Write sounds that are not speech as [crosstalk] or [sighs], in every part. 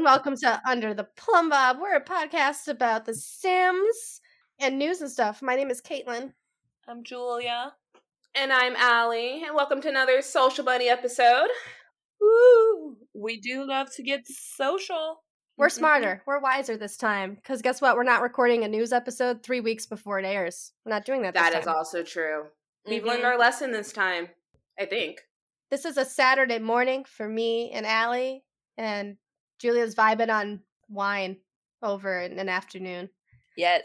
Hello and welcome to Under the Plumb Bob. We're a podcast about The Sims and news and stuff. My name is Caitlin. I'm Julia. And I'm Allie, and welcome to another Social Bunny episode. Woo! We do love to get social. We're Mm-hmm. smarter. We're wiser this time. Because guess what? We're not recording a news episode three weeks before it airs. We're not doing that That this is time. also true. We've learned Mhm. our lesson this time, I think. This is a Saturday morning for me and Allie, and Julia's vibing on wine over in an afternoon. Yes.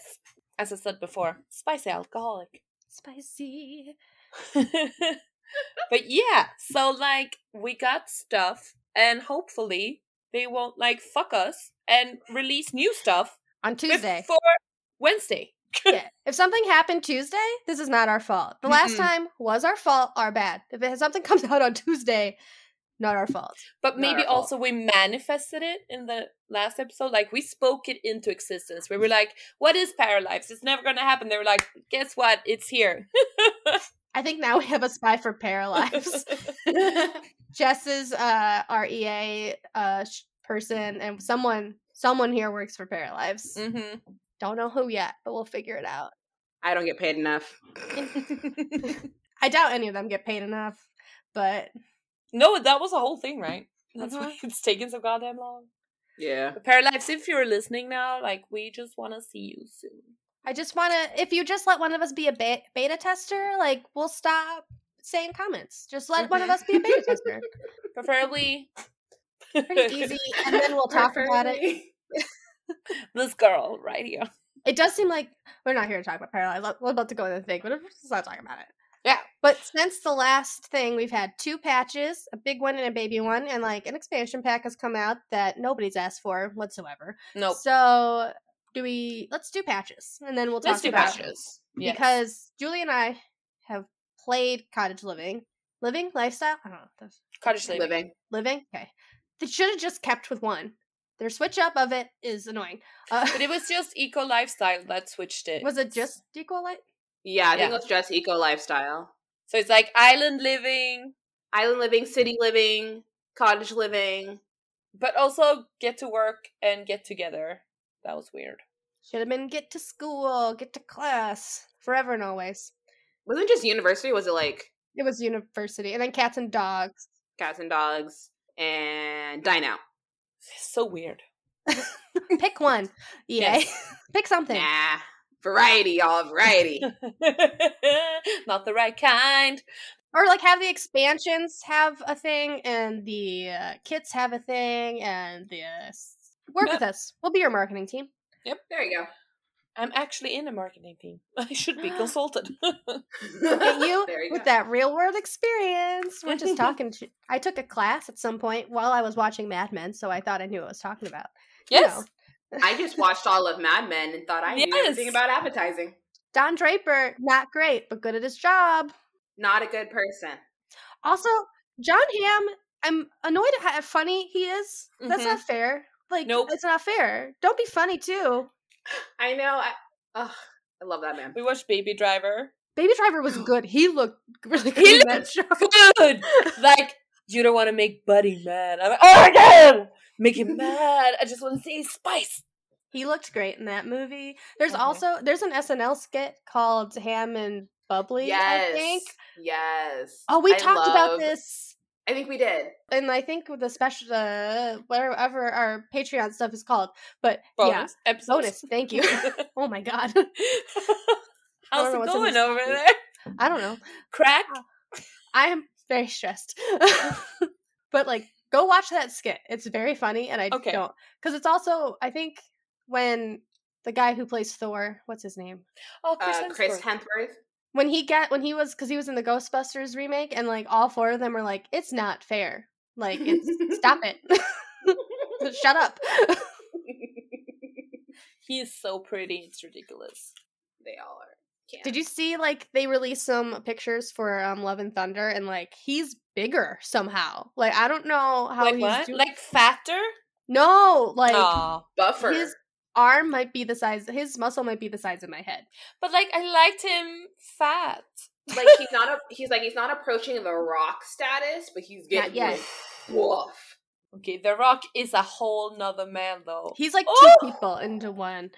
As I said before, spicy alcoholic. Spicy. [laughs] but yeah, so like we got stuff and hopefully they won't like fuck us and release new stuff On Tuesday. before Wednesday. yeah. [laughs] If something happened Tuesday, this is not our fault. The last Mm-mm. time was our fault, our bad. If it, something [laughs] comes out on Tuesday, not our fault. But Not maybe our fault. also we manifested it in the last episode. Like we spoke it into existence. We were like, what is Paralives? It's never gonna happen. They were like, guess what? It's here. [laughs] I think now we have a spy for Paralives. [laughs] Jess is uh, our EA uh, person, and someone someone here works for Paralives. hmm Don't know who yet, but we'll figure it out. I don't get paid enough. [laughs] I doubt any of them get paid enough, but no, that was a whole thing, right? That's Mhm. why it's taking so goddamn long. Yeah. But Paralives, if you're listening now, like we just want to see you soon. I just want to. If you just let one of us be a be- beta tester, like we'll stop saying comments. Just let one of us be a beta tester. [laughs] Preferably Pretty easy, and then we'll talk about it. [laughs] This girl right here. It does seem like we're not here to talk about Paralives. We're about to go into the thing, but let's not talk about it. Yeah. But since the last thing, we've had two patches, a big one and a baby one, and like an expansion pack has come out that nobody's asked for whatsoever. Nope. So do we? Let's do patches, and then we'll talk Let's do about patches. Yes. because Julie and I have played cottage living, living lifestyle. I don't know. cottage living. Living. Living. Okay. They should have just kept with one. Their switch up of it is annoying. Uh, But it was just eco lifestyle that switched it. was it just eco Light? Yeah, I think Yeah. it's just eco lifestyle. So it's like island living, Island living, city living, cottage living. but also get to work and get together. That was weird. Should have been get to school, get to class, forever and always. Was it just university? Was it like It was university, and then cats and dogs. cats and dogs and dine out? So weird. [laughs] Pick one. Yeah. Yes. [laughs] Pick something. Nah. Variety, y'all. Variety. [laughs] Not the right kind. Or like have the expansions have a thing, and the uh, kits have a thing, and the uh, s- work with [laughs] us. We'll be your marketing team. Yep, there you go. I'm actually in a marketing team. [laughs] I should be [gasps] consulted. Get you you with go. that real world experience. We're just talking. To, I took a class at some point while I was watching Mad Men, so I thought I knew what I was talking about. You yes. know. I just watched [laughs] all of Mad Men and thought I knew Yes. everything about advertising. Don Don Draper, not great, but good at his job. Not a good person. Also, Jon Hamm, I'm annoyed at how funny he is. That's Mhm. not fair. Like, Nope. it's not fair. Don't be funny too. [gasps] I know. I, ugh, I love that man. We watched Baby Driver. Baby Driver was [gasps] good. He looked really good He in that show. Good. [laughs] like you don't want to make Buddy mad. I'm like, oh my god, [laughs] make him mad. I just want to see spice. He looked great in that movie. There's Mhm. also there's an SNL skit called Ham and Bubbly. yes. I think. Yes. Oh, we I talked about this, I think we did. and I think the special, uh, whatever our Patreon stuff is called. But yeah, Bonus episodes. bonus. Thank you. [laughs] oh my god, [laughs] How's it going over coffee. there? I don't know. Crack. I am very stressed. [laughs] but like go watch that skit. It's very funny and I Okay. don't cuz it's also I think when the guy who plays Thor, what's his name? Oh, Chris, Uh, Chris Hemsworth. When he got when he was cuz he was in the Ghostbusters remake and like all four of them were like it's not fair. Like it's stop it. [laughs] Shut up. [laughs] he is so pretty. It's ridiculous. they all are. Can't. Did you see like they released some pictures for um Love and Thunder and like he's bigger somehow. Like I don't know how like he's what? doing Like fatter? No, like Aw. Buffer. his arm might be the size his muscle might be the size of my head But like I liked him fat. [laughs] like he's not a he's like he's not approaching the rock status, but he's getting yet. like, woof. Okay, The Rock is a whole nother man though. He's like Oh! two people into one.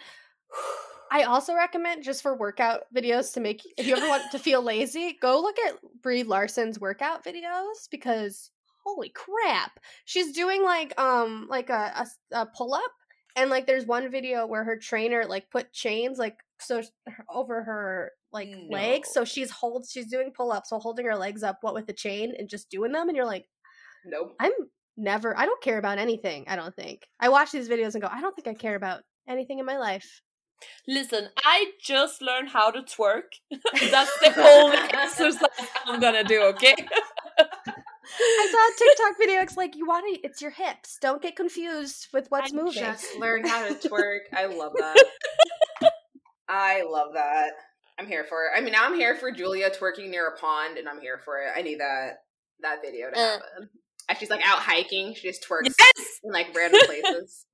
I also recommend just for workout videos to make if you ever want to feel lazy, go look at Brie Larson's workout videos because holy crap, she's doing like um like a a pull up and like there's one video where her trainer like put chains like so over her like legs so she's holds she's doing pull ups while holding her legs up what with the chain and just doing them and you're like Nope. I'm never I don't care about anything, I don't think. I watch these videos and go, I don't think I care about anything in my life. Listen, I just learned how to twerk. [laughs] That's the only [laughs] exercise I'm gonna do, okay? I saw a TikTok video. It's like you want to. It's your hips. Don't get confused with what's I moving. just learn how to twerk. I love [laughs] that. I love that. I'm here for it. I mean, now I'm here for Julia twerking near a pond, and I'm here for it. I need that that video to Uh. happen. And she's like out hiking. She just twerks Yes! in like random places.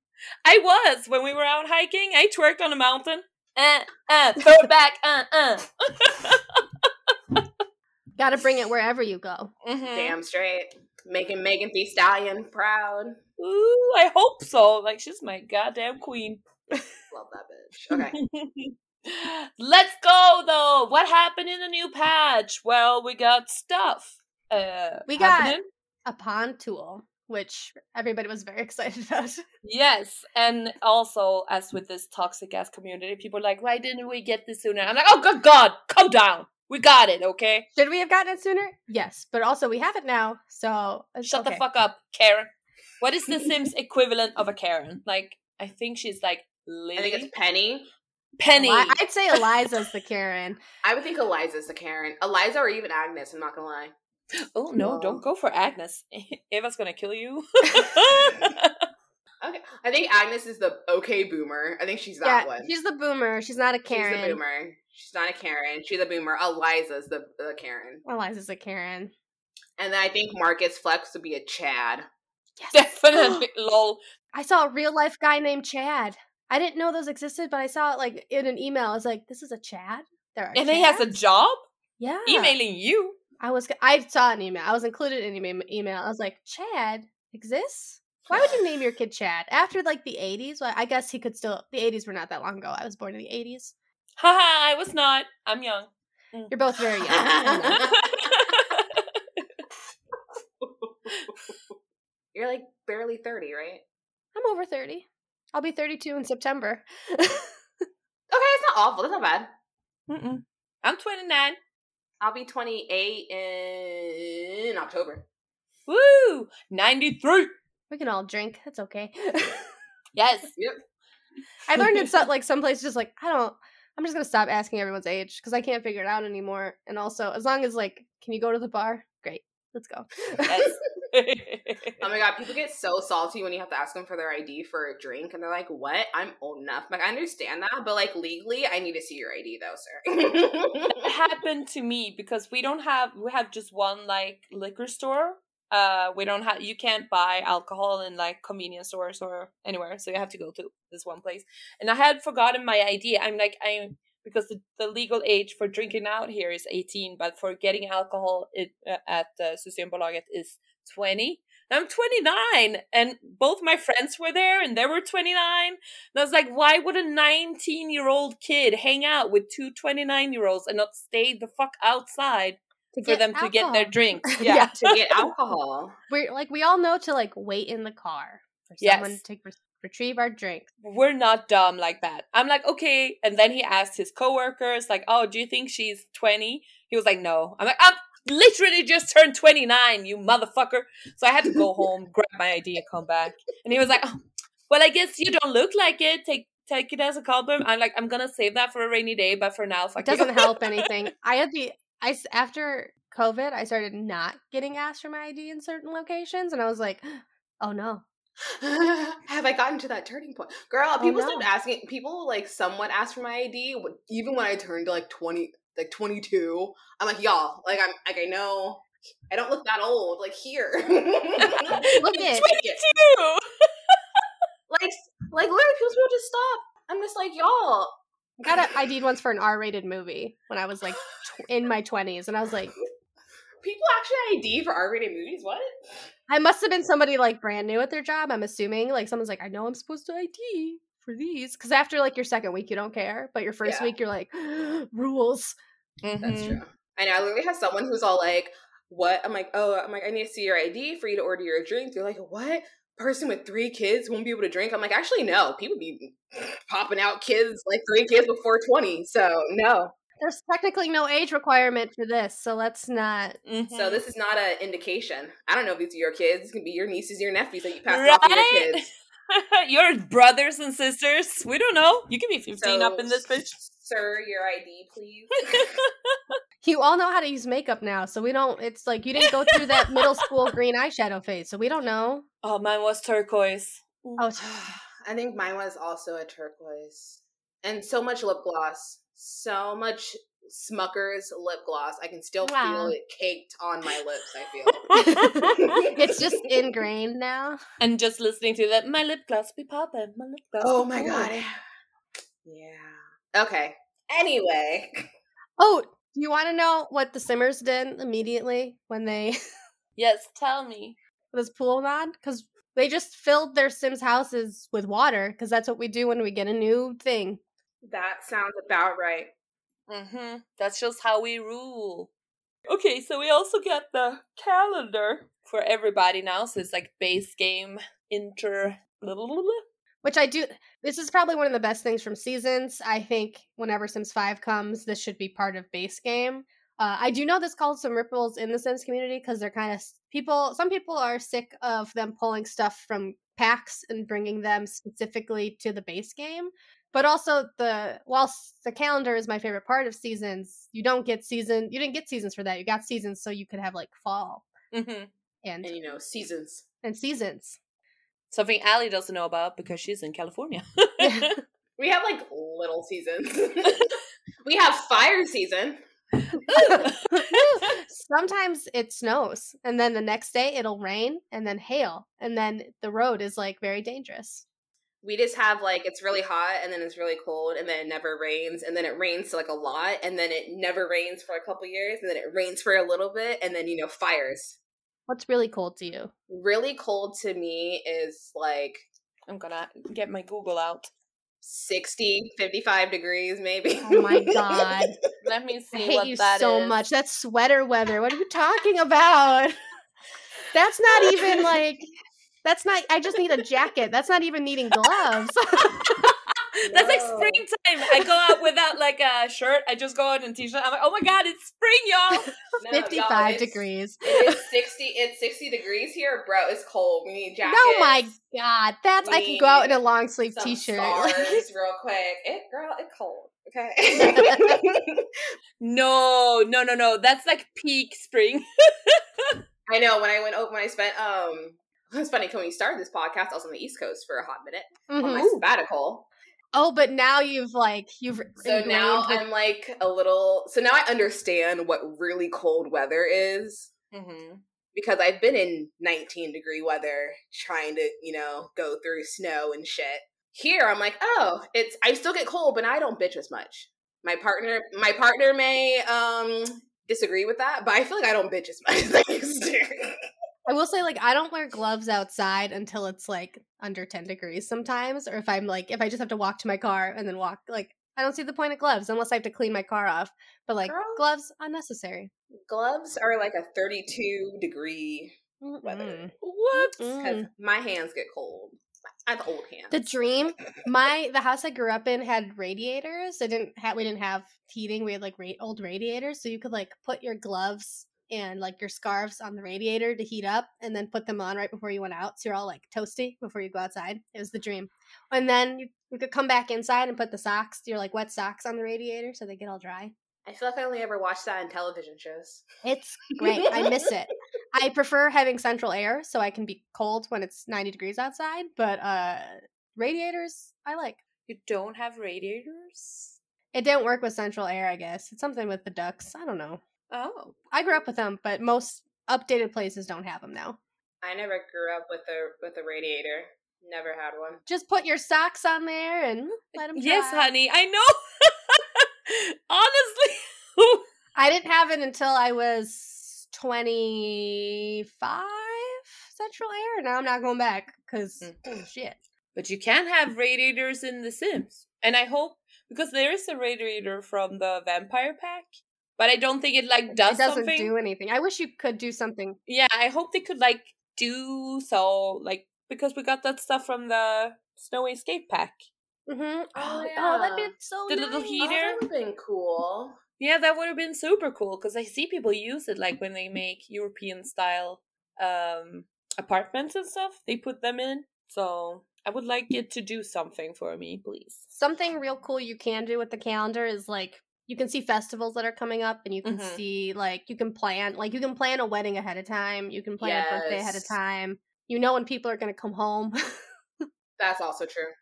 I was when we were out hiking. I twerked on a mountain. Uh, uh, [laughs] throw it back. Uh, uh. [laughs] Got to bring it wherever you go. Mhm. Damn straight. Making Megan Thee Stallion proud. Ooh, I hope so. Like she's my goddamn queen. Love that bitch. Okay. [laughs] Let's go though. What happened in the new patch? Well, we got stuff. Uh, We got- happening. A pond tool, which everybody was very [laughs] excited about. Yes, and also as with this toxic ass community, people are like, why didn't we get this sooner? I'm like, oh good god, calm down. We got it, okay? Should we have gotten it sooner? Yes, but also we have it now. So it's Shut the fuck up, Karen. What is the Sims equivalent of a Karen? Like, I think she's like Lily. I think it's Penny. Penny. Eli- I'd say Eliza's the Karen. I would think Eliza's the Karen. Eliza or even Agnes, I'm not gonna lie. Oh no, No. don't go for Agnes. [laughs] Eva's gonna kill you. [laughs] Okay. I think Agnes is the okay boomer. I think she's yeah, that one. she's the boomer. She's not a Karen. She's the boomer. She's not a Karen. She's a boomer. Eliza's the, the Karen. Eliza's a Karen. And then I think Marcus Flex would be a Chad. Yes. [laughs] Definitely, [gasps] lol. I saw a real life guy named Chad. I didn't know those existed, but I saw it like in an email. I was like, "This is a Chad." There are And he has a job yeah. emailing you. I was. I saw an email. I was included in an email- email. I was like, "Chad exists? Why would you name your kid Chad after like the '80s? Well, I guess he could still. The '80s were not that long ago. I was born in the '80s. Haha, I was not. I'm young. Mm. You're both very young. [laughs] You're like barely 30, right? I'm over thirty. I'll be 32 in September. [laughs] Okay, it's not awful. That's not bad. Mm-mm. I'm 29. I'll be 28 in October. Woo! 93. we can all drink. That's okay. [laughs] Yes. Yep. I learned in some [laughs] like some places just like I don't. I'm just gonna stop asking everyone's age because I can't figure it out anymore. And also, as long as like, can you go to the bar? Great, let's go. [laughs] Oh my god, people get so salty when you have to ask them for their ID for a drink, and they're like, "What? I'm old enough." Like, I understand that, but like legally, I need to see your ID though, sir. It [laughs] happened to me because we don't have we have just one like liquor store. Uh we don't have you can't buy alcohol in like convenience stores or anywhere, so you have to go to this one place. And I had forgotten my ID. I'm like I'm because the, the legal age for drinking out here is 18, but for getting alcohol it, uh, at uh, Systembolaget is 20. I'm 29, and both my friends were there, and they were 29. And I was like, why would a 19 year old kid hang out with two 29 year olds and not stay the fuck outside To for them to get their alcohol. drinks? [laughs] Yeah. Yeah. to get alcohol. [laughs] We're like we all know to like wait in the car for Yes. someone to re- retrieve our drinks. We're not dumb like that. I'm like, okay. And then he asked his coworkers, like, oh, do you think she's 20? He was like, no. I'm like, I'm literally just turned 29, you motherfucker. So I had to go [laughs] home, grab my ID, and come back. And he was like, oh, well, I guess you don't look like it. Take take it as a compliment. I'm like, I'm gonna save that for a rainy day, but for now, fuck It doesn't you. help [laughs] anything. I had the I after COVID, I started not getting asked for my ID in certain locations, and I was like, [gasps] oh no. [laughs] have I gotten to that turning point? Girl, oh, people no. stopped asking. People like somewhat ask for my ID, even when I turned to like twenty, like twenty two. I'm like, y'all, like I'm like I know I don't look that old. Like here, [laughs] look it. Ew. [laughs] like like literally people people just stop. I'm just like y'all. I got a ID'd once for an R-rated movie when I was like tw- in my twenties, and I was like, People actually ID for R-rated movies. What? I must have been somebody like brand new at their job. I'm assuming like someone's like, I know I'm supposed to ID for these because after like your second week you don't care, but your first Yeah. week you're like [gasps] rules. That's Mhm. true. I know. I literally have someone who's all like, "What?" I'm like, "Oh, I'm like, I need to see your ID for you to order your drink." They're like, "What? Person with three kids won't be able to drink?" I'm like, "Actually, no. People be popping out kids like three kids before 20, so no. There's technically no age requirement for this, so let's not. So Mhm. this is not an indication. I don't know if these are your kids. It can be your nieces, your nephews that you pass off to your kids. [laughs] Your brothers and sisters. We don't know. You can be 15 up in this bitch. Sir, your ID, please. [laughs] [laughs] You all know how to use makeup now, so we don't. It's like you didn't go through that middle school green eyeshadow phase, so we don't know. Oh, mine was turquoise. Oh, it's- [sighs] I think mine was also a turquoise. And so much lip gloss. So much Smackers lip gloss. I can still Wow. feel it caked on my lips, I feel. [laughs] it's just [laughs] ingrained now. And just listening to that, my lip gloss be popping. My lip gloss. oh my poppin'. god. Yeah. Okay. Anyway. Oh, do you want to know what the Simmers did immediately when they [laughs] Yes, tell me. this pool mod? Because they just filled their Sims houses with water, because that's what we do when we get a new thing. That sounds about right. Mm-hmm. That's just how we rule. Okay, so we also get the calendar for everybody now. So it's like base game, inter. Which I do. This is probably one of the best things from seasons. I think whenever Sims 5 comes, this should be part of base game. Uh, I do know this caused some ripples in the Sims community because they're kind of people. Some people are sick of them pulling stuff from packs and bringing them specifically to the base game. But also the whilst the calendar is my favorite part of seasons, you don't get season. You didn't get seasons for that. You got seasons so you could have like fall Mm-hmm. and And you know, seasons. and seasons. Something Allie doesn't know about because she's in California. [laughs] We have like little seasons. [laughs] [laughs] we have fire season. Sometimes it snows, and then the next day it'll rain, and then hail, and then the road is like very dangerous. We just have like it's really hot and then it's really cold and then it never rains and then it rains like a lot and then it never rains for a couple years and then it rains for a little bit and then you know fires. What's really cold to you? Really cold to me is like I'm gonna get my Google out. 60, 55 degrees maybe. Oh my god, [laughs] Let me I see hate what you that so is. much. That's sweater weather. What are you talking about? [laughs] That's not even like. That's not. I just need a jacket. That's not even needing gloves. [laughs] That's like springtime. I go out without like a shirt. I just go out in a t-shirt. I'm like, oh my god, it's spring, y'all. [laughs] No, y'all, Fifty-five it's- degrees. [laughs] It is 60 it's 60 degrees here, bro. It's cold. We need jackets. Oh my god, that's I can go out in a long sleeve t-shirt. Stars real quick. It girl, it's cold. Okay. No, no, no, no. That's like peak spring. I know when I went over when I spent um it's funny, when we started this podcast, I was on the East Coast for a hot minute on my Mhm. sabbatical. Oh, but now you've like you've So now I'm like a little so now I understand what really cold weather is. Mm-hmm. Because I've been in 19 degree weather trying to, you know, go through snow and shit. Here I'm like, oh, it's I still get cold, but I don't bitch as much. My partner my partner may um disagree with that, but I feel like I don't bitch as much [laughs] as I used to. I will say like I don't wear gloves outside until it's like under 10 degrees sometimes or if I'm like if I just have to walk to my car and then walk like I don't see the point of gloves unless I have to clean my car off. But like Girl. gloves unnecessary. Gloves are like a 32 degree weather. Mm-mm. What? because my hands get cold. I have old hands. The dream, my the house I grew up in had radiators. It didn't have we didn't have heating. We had like ra- old radiators, so you could like put your gloves and like your scarves on the radiator to heat up, and then put them on right before you went out. So you're all like toasty before you go outside. It was the dream. And then you, you could come back inside and put the socks, your like wet socks on the radiator, so they get all dry. I feel like I only ever watched that in television shows. It's [laughs] great. I miss it. I prefer having central air so I can be cold when it's 90 degrees outside, but uh radiators I like. You don't have radiators? It didn't work with central air, I guess. It's something with the ducks. I don't know. Oh. I grew up with them, but most updated places don't have them now. I never grew up with a with a radiator. Never had one. Just put your socks on there and let them Yes, honey, I know. [laughs] Honestly. [laughs] I didn't have it until I was 25. central air. Now I'm not going back because Mm. shit. But you can have radiators in The Sims. And I hope because there is a radiator from the vampire pack. But I don't think it like does it doesn't something. do anything. I wish you could do something. yeah, I hope they could like do so like because we got that stuff from the Snowy Escape pack. Mm-hmm. [gasps] Oh, Oh, yeah. that'd be so The little nice. Oh, Heater? that would have been cool. Yeah, that would have been super cool because I see people use it like when they make European style um apartments and stuff. They put them in. So I would like it to do something for me, please. Something real cool you can do with the calendar is like you can see festivals that are coming up and you can Mhm. see like you can plan like you can plan a wedding ahead of time, you can plan a birthday ahead of time. You know when people are going to come home. [laughs] That's also true.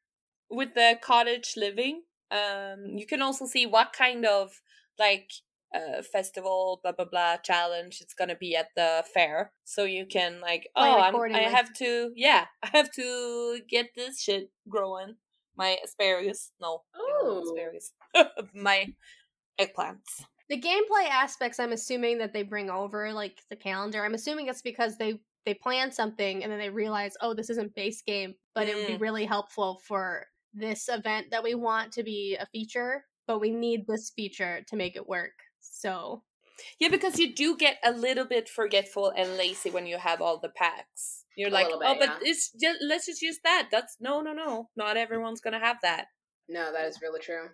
With the cottage living, um, you can also see what kind of like uh festival blah blah blah challenge it's gonna be at the fair so you can like oh I'm, i have to yeah [laughs] i have to get this shit growing my asparagus no they don't have Ooh. asparagus [laughs] my eggplants the gameplay aspects i'm assuming that they bring over like the calendar i'm assuming it's because they they plan something and then they realize oh this isn't base game but it would be Mm. really helpful for this event that we want to be a feature but we need this feature to make it work so Yeah, because you do get a little bit forgetful and lazy when you have all the packs. You're A like, little oh, but yeah. it's just let's just use that. That's no, no, no. Not everyone's gonna have that. No, that is really true.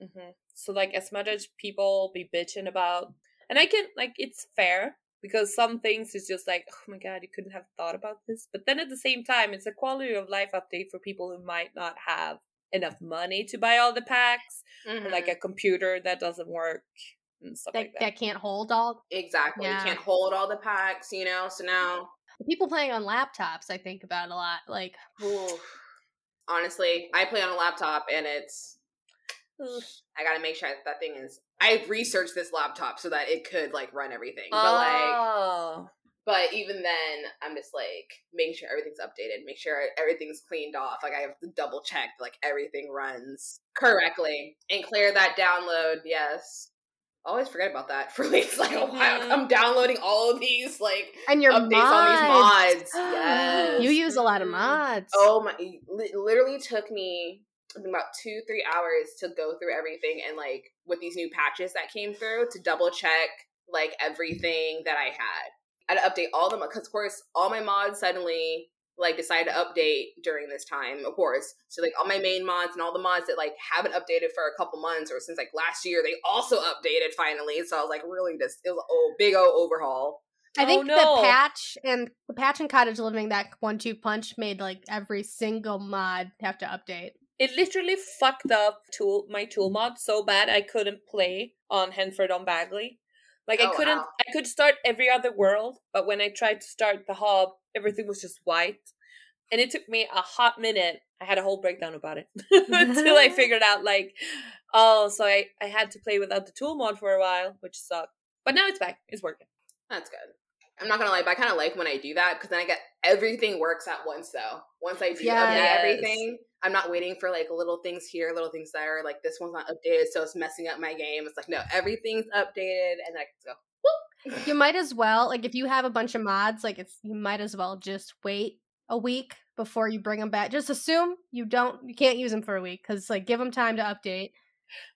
Hmm So like, as much as people be bitching about, and I can like, it's fair because some things is just like, oh my god, you couldn't have thought about this. But then at the same time, it's a quality of life update for people who might not have enough money to buy all the packs, or like a computer that doesn't work and stuff that, like that. that can't hold all exactly. Yeah. You can't hold all the packs, you know. So now, people playing on laptops i think about a lot like ooh, honestly, I play on a laptop, and it's Ugh. I gotta make sure that, that thing is. I researched this laptop so that it could like run everything, but like, oh. but even then, I'm just like making sure everything's updated, make sure everything's cleaned off. Like I have to double check like everything runs correctly and clear that download. Yes, always forget about that for at least [laughs] like a while. Mhm. I'm downloading all of these like and your updates mods. on these mods. Yes, [gasps] you use a lot of mods Oh my! Li- literally took me I think about two, three hours to go through everything and like with these new patches that came through to double check like everything that I had. I had to update all them because, of course, all my mods suddenly like decided to update during this time. Of course, so like all my main mods and all the mods that like haven't updated for a couple months or since like last year, they also updated finally. So I was like, really, just it was a big old overhaul. I Oh, think no. the patch and the patch and cottage living that one two punch made like every single mod have to update. It literally fucked up tool my tool mod so bad I couldn't play on Henford on Bagley. Like I Oh, couldn't wow. I could start every other world, but when I tried to start the hub, everything was just white. And it took me a hot minute. I had a whole breakdown about it [laughs] until I [laughs] figured out like oh, so I, I had to play without the tool mod for a while, which sucked. But now it's back. It's working. That's good. I'm not gonna lie, but I kind of like when I do that because then I get everything works at once. Though once I do Yes. update everything, I'm not waiting for like little things here, little things there. Like this one's not updated, so it's messing up my game. It's like no, everything's updated, and I can go. [laughs] You might as well like if you have a bunch of mods, like it's you might as well just wait a week before you bring them back. Just assume you don't you can't use them for a week because like give them time to update.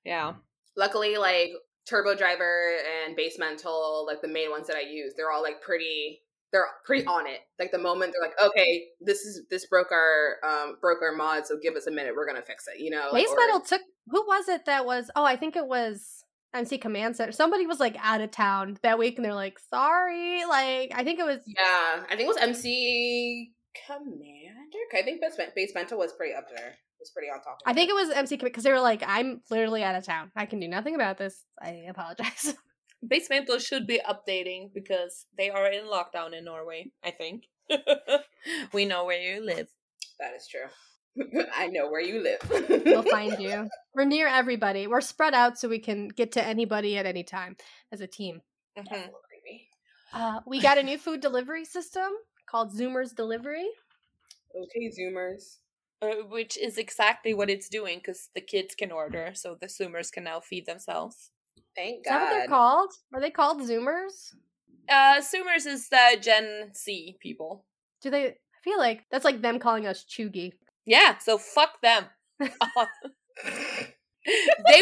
Yeah. Luckily, like Turbo Driver and Base Mental, like the main ones that I use, they're all like pretty. They're pretty on it. Like the moment they're like, okay, this is this broke our um broke our mod, so give us a minute, we're gonna fix it. You know, like, Base or- took who was it that was? Oh, I think it was MC Command Center. Somebody was like out of town that week, and they're like, "Sorry." Like I think it was Yeah, I think it was MC Commander. I think Base, Base Mental was pretty up there. Was pretty on top. Of I think it was MC because they were like, "I'm literally out of town. I can do nothing about this. I apologize." [laughs] Base Mental should be updating because they are in lockdown in Norway, I think. [laughs] we know where you live. that is true. [laughs] I know where you live. we'll find you. We're near everybody. We're spread out so we can get to anybody at any time as a team. Mhm. Uh, we got a new food delivery system called Zoomers Delivery. Okay, Zoomers. Uh, which is exactly what it's doing because the kids can order, so the Zoomers can now feed themselves. Thank Is that what they're called? Are they called Zoomers? Uh, Zoomers is the Gen Z people. Do they? I feel like that's like them calling us cheugy. Yeah, so fuck them. [laughs] they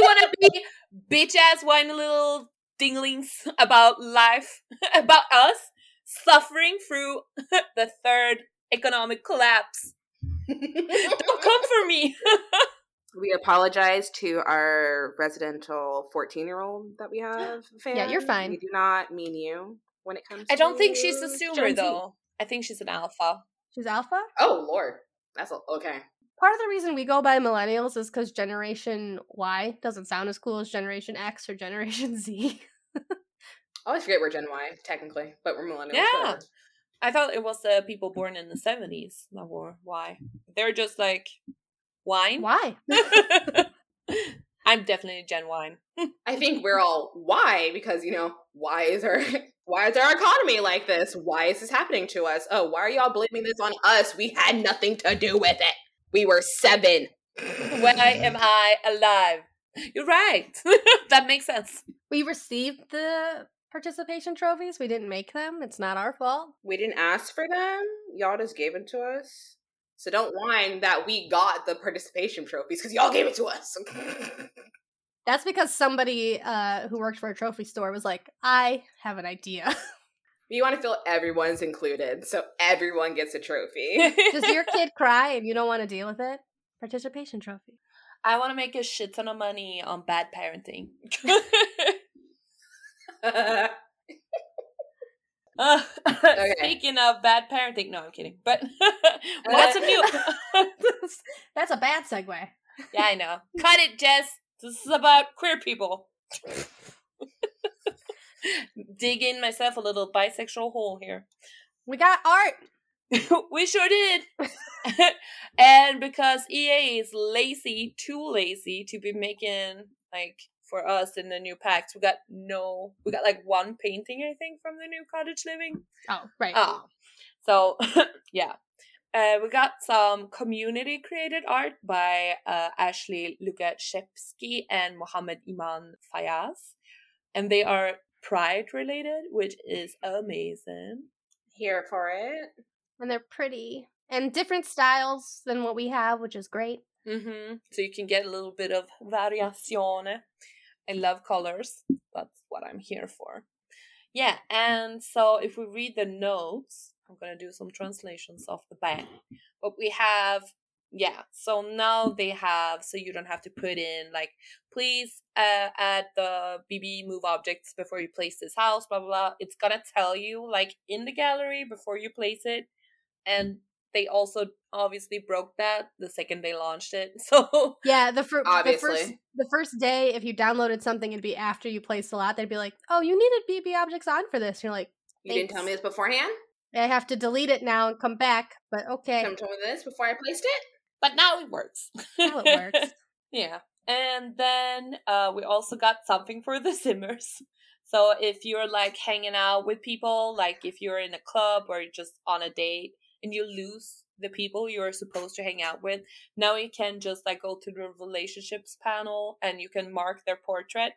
want to be bitch ass whiny little dinglings about life, [laughs] about us suffering through [laughs] the third economic collapse. Don't come for me. [laughs] we apologize to our residential 14 year old that we have. Fan. Yeah, you're fine. We do not mean you when it comes to I don't think she's to a zoomer Gen Z. though. I think she's an alpha. She's alpha. Oh, Lord. That's a, okay. Part of the reason we go by millennials is because Generation Y doesn't sound as cool as Generation X or Generation Z. [laughs] I always forget we're Gen Y, technically, but we're millennials. Yeah. whatever. I thought it was the people born in the 70s that were why. They're just like wine. Why? [laughs] I'm definitely Gen Wine. [laughs] I think we're all why because you know why is our [laughs] why is our economy like this? Why is this happening to us? Oh, why are y'all blaming this on us? We had nothing to do with it. We were seven. Why am I alive? You're right. that makes sense. we received the participation trophies. We didn't make them. It's not our fault. We didn't ask for them. Y'all just gave them to us. So don't whine that we got the participation trophies because y'all gave it to us. [laughs] That's because somebody uh, who worked for a trophy store was like, "I have an idea. we want to feel everyone's included, so everyone gets a trophy. Does your kid [laughs] cry and you don't want to deal with it? Participation trophy." I want to make a shit ton of money on bad parenting. [laughs] [laughs] Uh, Speaking of bad parenting, no, I'm kidding. But [laughs] what's a new? [laughs] That's a bad segue. yeah, I know. Cut it, Jess. This is about queer people. Dig in myself a little bisexual hole here. We got art. we sure did. and because EA is lazy, too lazy to be making like for us in the new packs, we got no, we got like one painting, I think, from the new cottage living. Oh, right. Oh, so [laughs] yeah. Uh, we got some community created art by uh, Ashley Lukashevsky and Mohammed Iman Fayaz. And they are pride related, which is amazing. Here for it. And they're pretty. And different styles than what we have, which is great. Mm-hmm. So you can get a little bit of variazione. I love colors. That's what I'm here for. Yeah, and so if we read the notes, I'm gonna do some translations off the bat. But we have, yeah. So now they have, so you don't have to put in like, please uh, add the BB move objects before you place this house. Blah blah blah. It's gonna tell you like in the gallery before you place it, and they also obviously broke that the second they launched it. [laughs] So Yeah, the, fir- the first the first day, if you downloaded something, it'd be after you placed a lot. They'd be like, "Oh, you needed BB objects on for this." And you're like, You didn't tell me this beforehand? "I have to delete it now and come back." But okay, Come told me this before I placed it? but now it works. now it works. [laughs] yeah. And then uh, we also got something for the [laughs] simmers. So if you're like hanging out with people, like if you're in a club or just on a date and you lose the people you're supposed to hang out with, now you can just like go to the relationships panel and you can mark their portrait.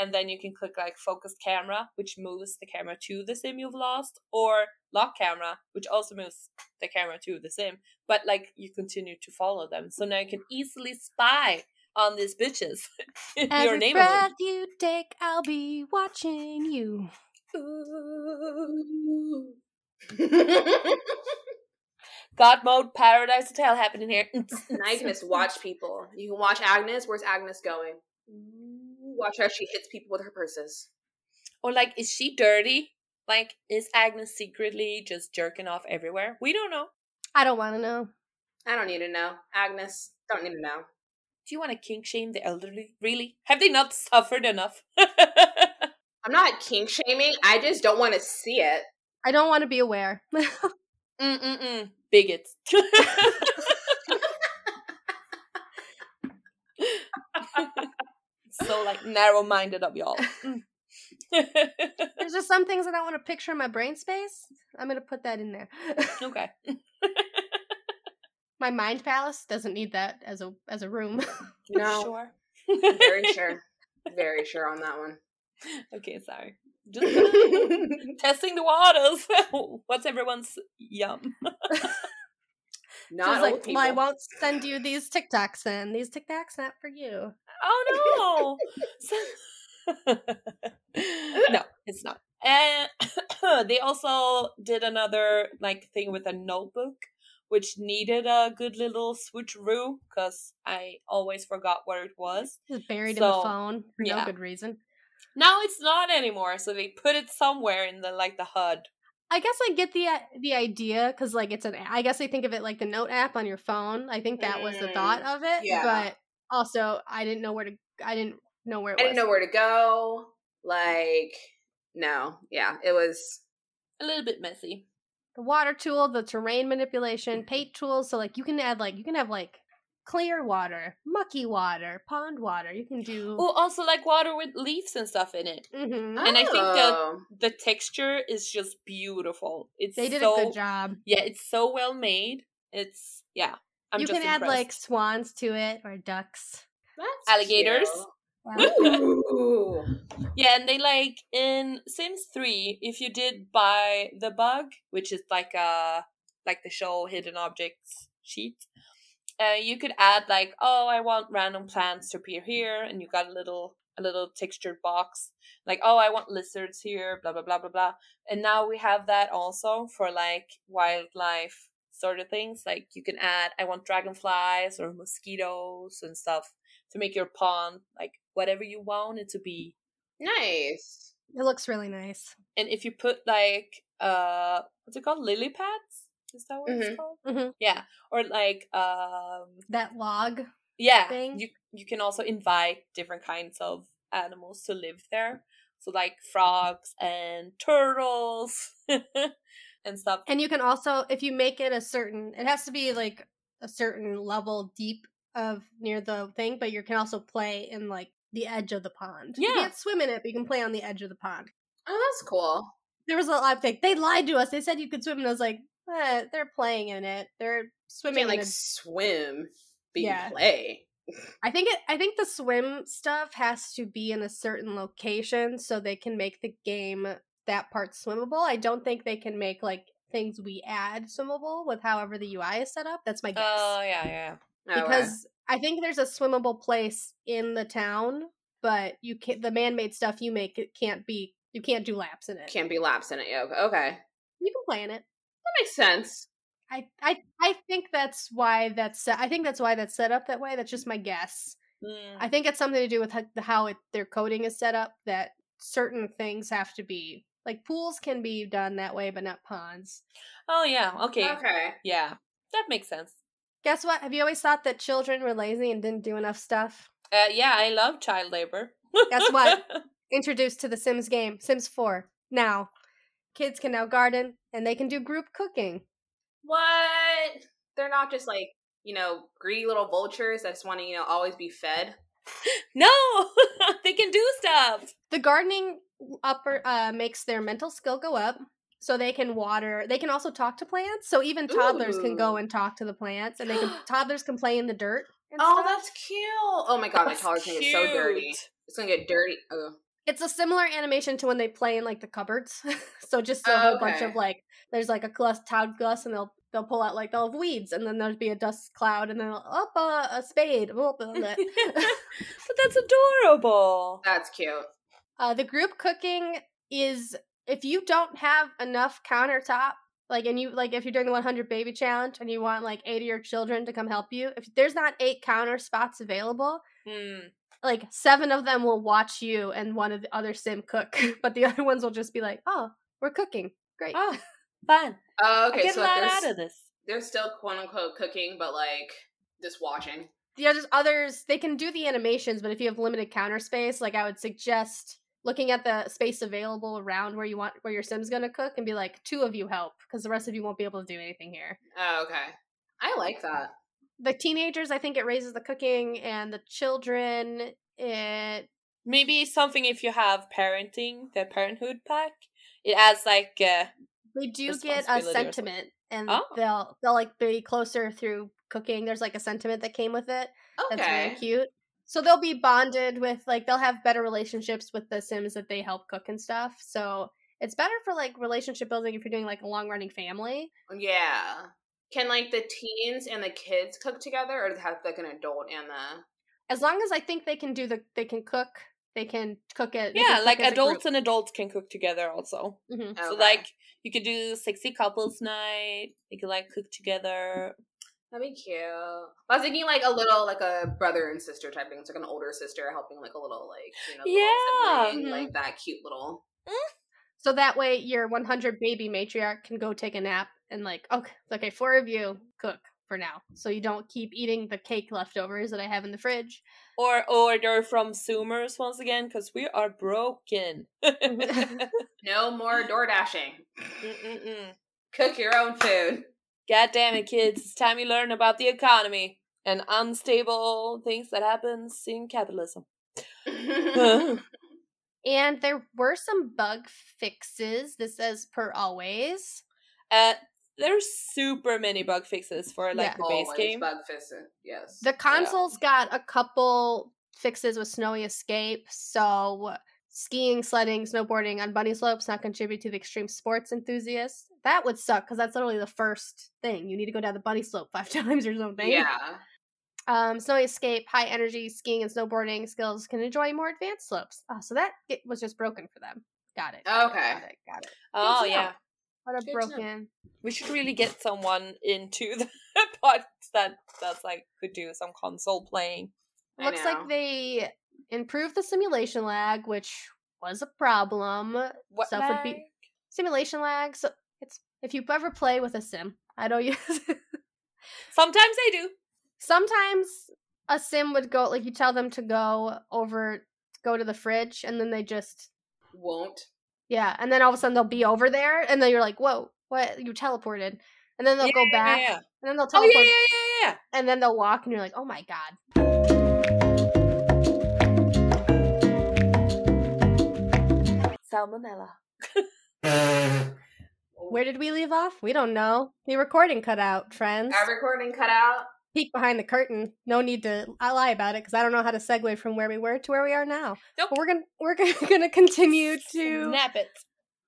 And then you can click like focus camera, which moves the camera to the sim you've lost, or lock camera, which also moves the camera to the sim. But like you continue to follow them. So now you can easily spy on these bitches in [laughs] your Every neighborhood. breath you take, I'll be watching you. [laughs] [laughs] God mode, paradise hotel happening here. now you can just watch people. You can watch Agnes. Where's Agnes going? Watch how she hits people with her purses. or like, is she dirty? Like, is Agnes secretly just jerking off everywhere? We don't know. I don't want to know. I don't need to know. Agnes, don't need to know. Do you want to kink shame the elderly? Really? Have they not [laughs] suffered enough? I'm not kink shaming. I just don't want to see it. I don't want to be aware. [laughs] Mm-mm-mm. Bigots. so like narrow-minded of y'all. There's just some things that I don't want to picture in my brain space. I'm gonna put that in there. okay. [laughs] my mind palace doesn't need that as a as a room. No, Sure. very [laughs] sure. Very sure on that one. Okay, sorry. Just [laughs] testing the waters. [laughs] What's everyone's yum? [laughs] Not like, well, I won't send you these TikToks then. These TikToks not for you. Oh no! No, it's not. And [coughs] they also did another like thing with a notebook, which needed a good little switcheroo because I always forgot where it was. Just buried in the phone for no good reason. Now it's not anymore, so they put it somewhere in the like the HUD. I guess I get the the idea because like it's an. I guess I think of it like the note app on your phone. I think that was the Mm, thought of it. yeah. But also, I didn't know where to. I didn't know where it I was. didn't know where to go. Like, no, yeah, it was. A little bit messy. the water tool, the terrain manipulation, paint tools. So like you can add like you can have like clear water, mucky water, pond water. You can do. Oh, also like water with leaves and stuff in it. Mhm. And I think the- Oh. The texture is just beautiful. It's They did so, a good job. Yeah, it's so well made. It's yeah. I'm you just can add like swans to it or ducks. That's Alligators. cute. [laughs] Ooh. Yeah, and they like in Sims 3, if you did buydebug, which is like a like the show hidden objects sheet, uh, you could add like, oh, I want random plants to appear here, and you got a little a little textured box, like, oh, I want lizards here, blah blah blah blah blah. And now we have that also for like wildlife sort of things. Like you can add, I want dragonflies or mosquitoes and stuff to make your pond like whatever you want it to be. Nice. It looks really nice. and if you put like uh what's it called lily pads is that what Mhm. it's called Mhm. yeah or like um That log. yeah Thing. you you can also invite different kinds of animals to live there so like frogs and turtles [laughs] and stuff And you can also, if you make it a certain, it has to be like a certain level deep of near the thing, but you can also play in like the edge of the pond. You Yeah. can't swim in it, but you can play on the edge of the pond. Oh, that's cool. There was a lot of things. They lied to us. They said you could swim, and I was like, eh, they're playing in it. They're swimming like a swim, but Yeah. play. I think it. I think the swim stuff has to be in a certain location so they can make the game that part swimmable. I don't think they can make like things we add swimmable with however the UI is set up. That's my guess. oh yeah yeah Okay. because I think there's a swimmable place in the town, but you can't. The man-made stuff you make it can't be. You can't do laps in it. can't be laps in it. Yeah, okay. You can play in it. Makes sense. I I I think that's why that's. set- I think that's why that's set up that way. That's just my guess. Mm. I think it's something to do with how, how it, their coding is set up. That certain things have to be like pools can be done that way, but not ponds. oh yeah okay Okay. yeah that makes sense Guess what? Have you always thought that children were lazy and didn't do enough stuff? uh yeah i love child labor Guess what? [laughs] Introduced to the Sims game, Sims 4. Now, kids can now garden and they can do group cooking. What? They're not just like, you know, greedy little vultures that just want to, you know, always be fed. [laughs] no [laughs] they can do stuff The gardening upper uh, makes their mental skill go up. So they can water. They can also talk to plants. So even toddlers can go and talk to the plants, and they can [gasps] toddlers can play in the dirt. and Oh, stuff. that's cute. Oh my god, my toddler's collar's gonna get so dirty. It's gonna get dirty. Oh. It's a similar animation to when they play in like the cupboards. [laughs] so just a whole bunch of like there's like a glass Todd glass and they'll they'll pull out like they'll have weeds and then there'll be a dust cloud and then up a, a spade. Whoop, blah, blah. [laughs] but that's adorable. That's cute. uh, the group cooking is if you don't have enough countertop like and you like if you're doing the 100 baby challenge and you want like eight of your children to come help you if there's not eight counter spots available Hmm. Like seven of them will watch you and one of the other sim cook [laughs] but the other ones will just be like oh we're cooking great Oh, fun. Oh, I okay. get So a lot like, out of this. they're still quote unquote cooking, but like just watching. the others others they can do the animations but if you have limited counter space like i would suggest looking at the space available around where you want where your sim's going to cook and be like two of you help because the rest of you won't be able to do anything here Oh, okay. I like that. The teenagers i think it raises the cooking and the children it Maybe something if you have parenting, the parenthood pack. It adds like uh, they do get a Responsibility or something. sentiment and Oh. they'll they'll like be closer through cooking there's like a sentiment that came with it Okay. that's really cute So they'll be bonded with like they'll have better relationships with the Sims that they help cook and stuff. So it's better for like relationship building if you're doing like a long running family. Yeah. Can like the teens and the kids cook together, or does it have like an adult and the? As long as I think they can do the they can cook, they can cook it. Yeah, cook like adults and adults can cook together also. Mhm. So like you could do sexy couples night. You could like cook together. That'd be cute. I was thinking like a little like a brother and sister type thing. It's like an older sister helping like a little like you know Yeah. sibling, Mhm. like that cute little. So that way your 100 baby matriarch can go take a nap and like okay, okay, four of you cook for now, so you don't keep eating the cake leftovers that I have in the fridge. Or order from Zoomers once again because we are broken. [laughs] [laughs] No more door dashing. Mm-mm-mm. Cook your own food. God damn it, kids! It's time you learn about the economy and unstable things that happens in capitalism. [laughs] And there were some bug fixes. This says per always. uh, there's super many bug fixes for like Yeah. the base Always game. bug fisting. Yes. The consoles got a couple fixes with Snowy Escape, so skiing, sledding, snowboarding on bunny slopes not contribute to the extreme sports enthusiasts. That would suck because that's literally the first thing. You need to go down the bunny slope five [laughs] times or something. Yeah. Um, Snowy Escape, high energy skiing and snowboarding skills can enjoy more advanced slopes. Oh, so that it was just broken for them. Got it. got it, Okay. Got it. Got it. Oh to know. yeah, What a Good broken. we should really get someone into [laughs] the pod that that's like could do some console playing. I Looks know. like they improved the simulation lag, which was a problem. What Stuff would be- lag? Simulation lag. So it's if you ever play with a sim, I know you. [laughs] Sometimes they do. Sometimes a sim would go like you tell them to go over, go to the fridge, and then they just Won't. Yeah, and then all of a sudden they'll be over there, and then you're like, whoa, what? You teleported, and then they'll Yeah, go back, yeah. and then they'll Oh teleport, yeah, yeah, yeah, yeah. and then they'll walk, and you're like, oh my god. Salmonella. Where did we leave off? We don't know. The recording cut out, friends. Our recording cut out. Peek behind the curtain. No need to I lie about it because I don't know how to segue from where we were to where we are now. Nope. But we're gonna we're gonna, [laughs] gonna continue to. Snap it.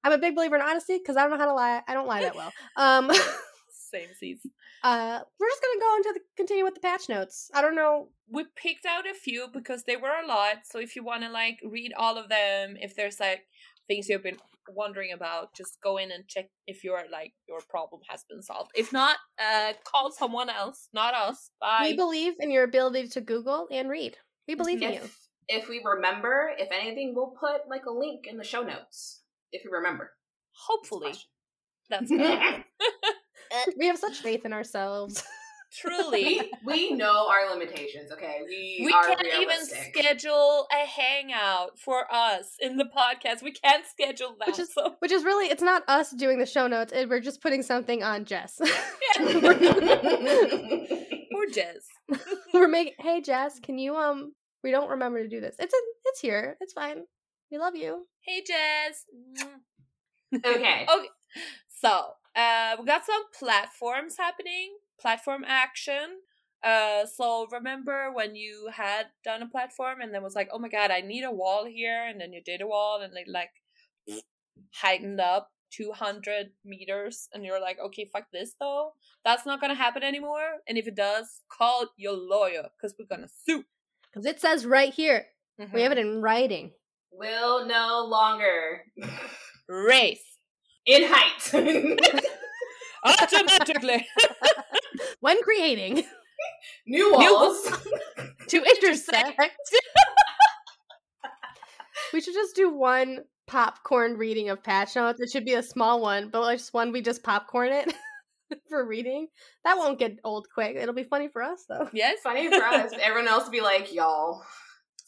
I'm a big believer in honesty because I don't know how to lie. I don't lie that well. Um, [laughs] Same season. uh, we're just gonna go into the continue with the patch notes. I don't know. We picked out a few because they were a lot. So if you want to like read all of them, if there's like things you've been wondering about, just go in and check if your like your problem has been solved. If not, uh, call someone else, not us. Bye. We believe in your ability to Google and read. We believe in you. If if we remember, if anything, we'll put like a link in the show notes. If we remember. Hopefully, that's we good. [laughs] [laughs] We have such faith in ourselves. [laughs] truly. [laughs] we know our limitations. Okay, we We are can't even schedule a hangout for us in the podcast. We can't schedule that. Which is- so Which is really, it's not us doing the show notes. It, we're just putting something on Jess. [laughs] [laughs] Poor Jess. we're making. Hey, Jess, can you um? We don't remember to do this. It's a, it's here. It's fine. We love you. Hey Jess. okay. Okay. So, uh, we got some platforms happening, platform action. Uh, so remember when you had done a platform and then was like, oh my god, I need a wall here, and then you did a wall and it like heightened up 200 meters, and you're like, okay, fuck this though. That's not gonna happen anymore. And if it does, call your lawyer because we're gonna sue. Because it says right here. We have it in writing. Will no longer race in height. [laughs] automatically [laughs] When creating New walls. to intersect. [laughs] we should just do one popcorn reading of patch notes. It should be a small one, but like just one we just popcorn it [laughs] for reading. That won't get old quick. It'll be funny for us though. yes. Funny for us. Everyone else would be like, y'all.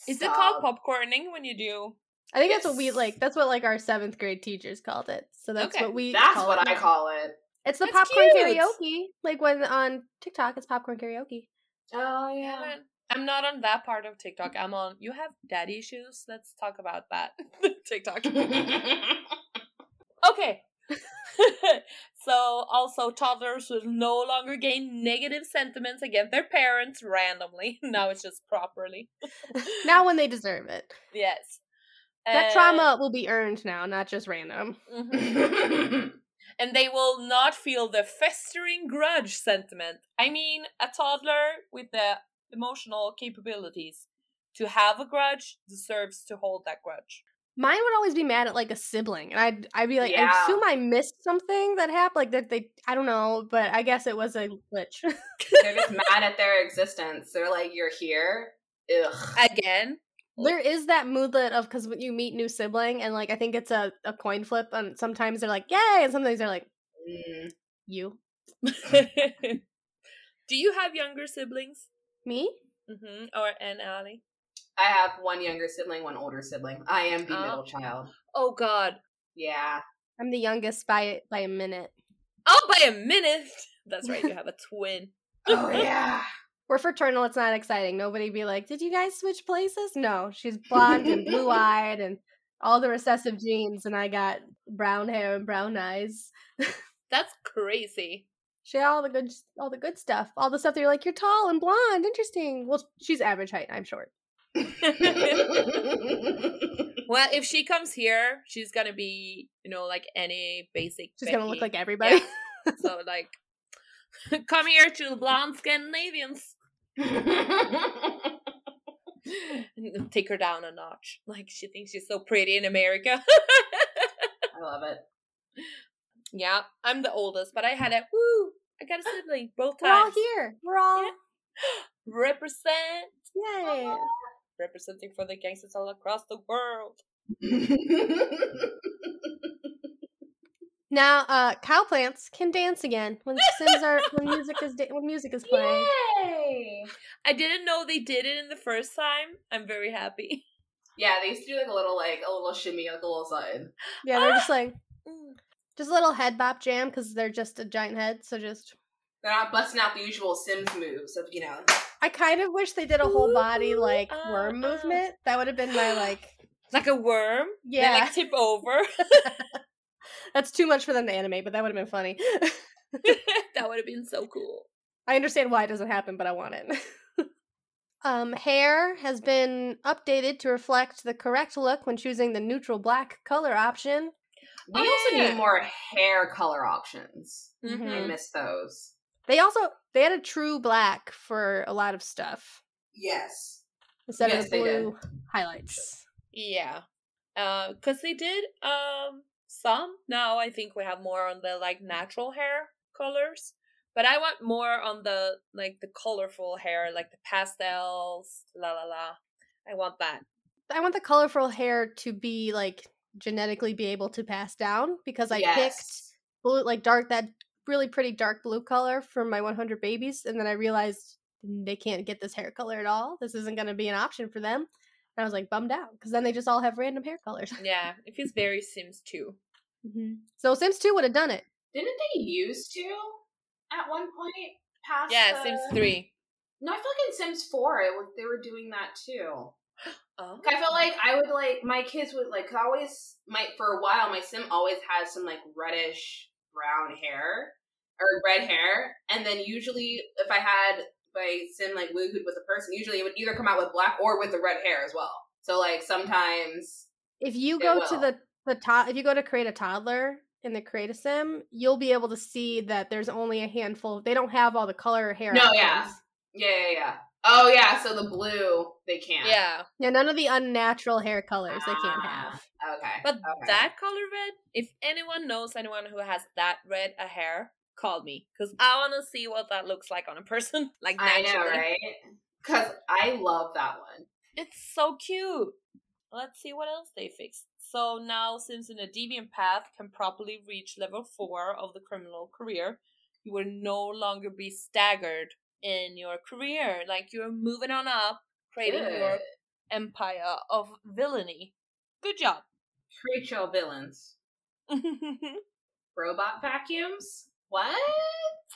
Is it called popcorning when you do? I think that's what we like. That's what like our seventh grade teachers called it. So that's Okay. what we. That's call what it I call it. It's the That's popcorn cute. karaoke. Like when on TikTok, it's popcorn karaoke. Oh yeah. I'm not on that part of TikTok. I'm on. You have daddy issues. Let's talk about that [laughs] TikTok. Okay. [laughs] so also toddlers will no longer gain negative sentiments against their parents randomly. [laughs] now it's just properly. now when they deserve it. Yes. That trauma will be earned now, not just random. mhm. And they will not feel the festering grudge sentiment. I mean, a toddler with the emotional capabilities to have a grudge deserves to hold that grudge. Mine would always be mad at like a sibling, and I'd I'd be like, I assume I missed something that happened, like that they I don't know, but I guess it was a glitch. They're just [laughs] mad at their existence. They're like, "You're here." Ugh. Again, there is that moodlet of because when you meet new sibling, and like I think it's a, a coin flip, and sometimes they're like, yay, and sometimes they're like, Mm. you, [laughs] do you have younger siblings? me. Mm-hmm. Or and Ali? I have one younger sibling, one older sibling. I am the Oh. middle child. Oh God! Yeah. I'm the youngest by by a minute. Oh, by a minute. [laughs] That's right. You [laughs] have a twin. Oh yeah. We're fraternal. It's not exciting. Nobody be like, did you guys switch places? No, she's blonde and [laughs] blue eyed and all the recessive genes, and I got brown hair and brown eyes. [laughs] That's crazy. She had all the good, all the good stuff, all the stuff that you're like, you're tall and blonde, interesting. Well, she's average height. I'm short. [laughs] Well, if she comes here, she's gonna be, you know, like any basic. She's gonna look like everybody. So like, come here to blonde Scandinavians. [laughs] take her down a notch. Like she thinks she's so pretty in America. [laughs] I love it. yeah, I'm the oldest, but I had a woo. I got a sibling [gasps] both times We're all here. We're all Yeah. [gasps] Represent, yay. [gasps] representing for the gangsters all across the world. [laughs] Now, uh, cow plants can dance again when Sims are when music is da- when music is playing. Yay! I didn't know they did it in the first time. I'm very happy. Yeah, they used to do like a little like a little shimmy, like a little something. Yeah, they're just like just a little head bop jam because they're just a giant head. So just They're not busting out the usual Sims moves of you know. I kind of wish they did a whole body Ooh, like uh, worm uh. movement. That would have been my like [gasps] Like a worm. They yeah. like tip over. [laughs] That's too much for them to animate, but that would have been funny. [laughs] that would have been so cool. I understand why it doesn't happen, but I want it. [laughs] um, hair has been updated to reflect the correct look when choosing the neutral black color option. We Oh, also yeah. need more hair color options. I Mhm. miss those. They also they had a true black for a lot of stuff Yes. instead Yes, of the they blue highlights. Yeah. Uh, cause they did um some. Now I think we have more on the like natural hair colors. But I want more on the like the colorful hair, like the pastels, la la la. I want that. I want the colorful hair to be like genetically be able to pass down because I picked blue like dark that really pretty dark blue color for my 100 babies and then i realized they can't get this hair color at all this isn't going to be an option for them and i was like bummed out because then they just all have random hair colors [laughs] Yeah, it feels very Sims 2. Mhm. so sims 2 would have done it Didn't they used to at one point past. Yeah, the- Sims 3. No, I feel like in Sims Four, it was, they were doing that too. [gasps] Oh. I felt like I would like my kids would like 'cause I always my for a while my sim always has some like reddish brown hair or red mm-hmm. hair, and then usually if I had my sim like woohooed with a person, usually it would either come out with black or with the red hair as well. So like sometimes if you It go to the the top if you go to create a toddler in the create a sim you'll be able to see that there's only a handful they don't have all the color hair No, yeah. yeah yeah yeah oh yeah so the blue they can't Yeah. yeah none of the unnatural hair colors they can't Ah, have okay But okay. that color red, if anyone knows anyone who has that red a hair, call me. Because I want to see what that looks like on a person. [laughs] Like, I know naturally. right because I love that one. It's so cute. Let's see what else they fixed. So now, since in a deviant path can properly reach level 4 of the criminal career, you will no longer be staggered in your career. Like, you're moving on up, creating your empire of villainy. Good job. Creature villains. [laughs] Robot vacuums? What?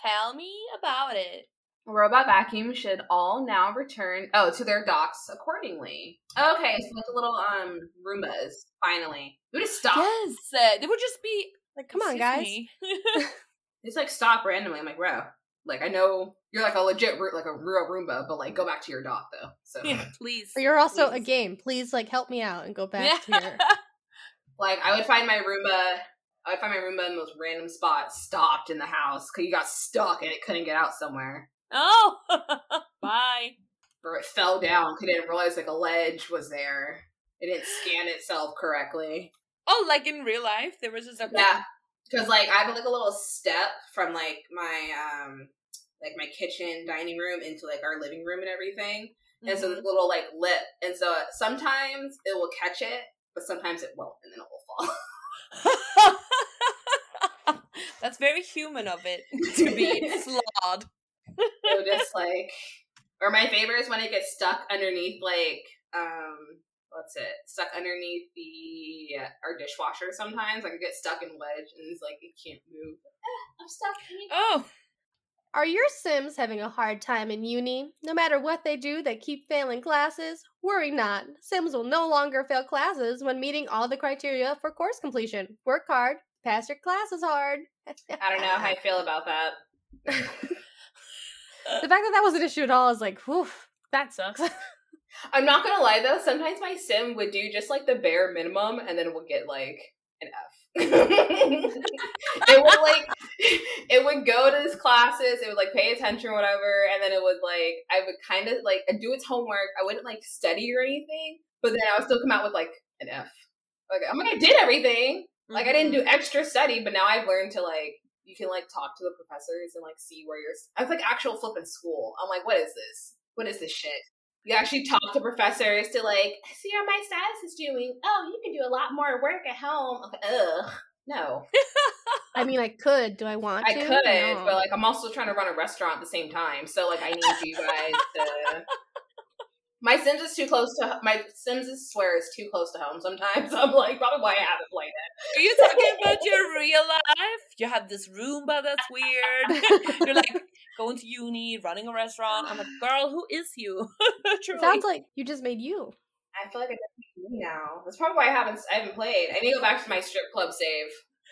Tell me about it. Robot vacuums should all now return oh to their docks accordingly. Okay, so like the little um Roombas, finally. We just stop. Yes, uh, they would just be Like, come on, guys. [laughs] It's like stop randomly. I'm like, bro, like I know you're like a legit like a real Roomba, but like go back to your dot though. So Yeah, please. But you're also a game. Please, like, help me out and go back to your. [laughs] like I would find my Roomba. I would find my Roomba in the most random spot, stopped in the house because you got stuck and it couldn't get out somewhere, oh, [laughs] bye. or it fell down because it didn't realize like a ledge was there. It didn't scan itself correctly. Oh, like in real life, there was a Yeah, because like I have like a little step from like my um like my kitchen dining room into like our living room and everything. And so Mhm. this little like lip, and so sometimes it will catch it, but sometimes it won't, and then it will fall. [laughs] [laughs] That's very human of it to be flawed. [laughs] just like, or my favorite is when it gets stuck underneath like um what's it stuck underneath the uh, our dishwasher. Sometimes like it gets stuck in wedge, and it's like it can't move. Eh, I'm stuck. Oh, Are your Sims having a hard time in uni? No matter what they do, they keep failing classes? Worry not. Sims will no longer fail classes when meeting all the criteria for course completion. Work hard, pass your classes hard. I don't know how I feel about that. [laughs] the fact that that was an issue at all is like, whew, that sucks. [laughs] I'm not gonna lie though, sometimes my sim would do just like the bare minimum and then it would get like an F. [laughs] it would like it would go to his classes, it would like pay attention or whatever, and then it would like I would kind of like do its homework. I wouldn't like study or anything, but then I would still come out with like an F. Like I'm like I did everything. Like I didn't do mm-hmm. extra study, but now I've learned to like you can like talk to the professors and like see where you're. Was like actual flipping school. I'm like, what is this? What is this shit? You actually talk to professors to like see how my status is doing. Oh, you can do a lot more work at home. Okay, ugh, no, [laughs] I mean, I could. Do I want I to? could, No. but like I'm also trying to run a restaurant at the same time. So like I need you guys to. My Sims is too close to my Sims is swear is too close to home. Sometimes [laughs] I'm like probably why I haven't played it. Are you talking about your real life? You have this Roomba that's weird. [laughs] You're like going to uni, running a restaurant. I'm like, girl, who is you? [laughs] Truly. Sounds like you just made you. I feel like I don't me now. That's probably why I haven't I haven't played. I need to go back to my strip club save.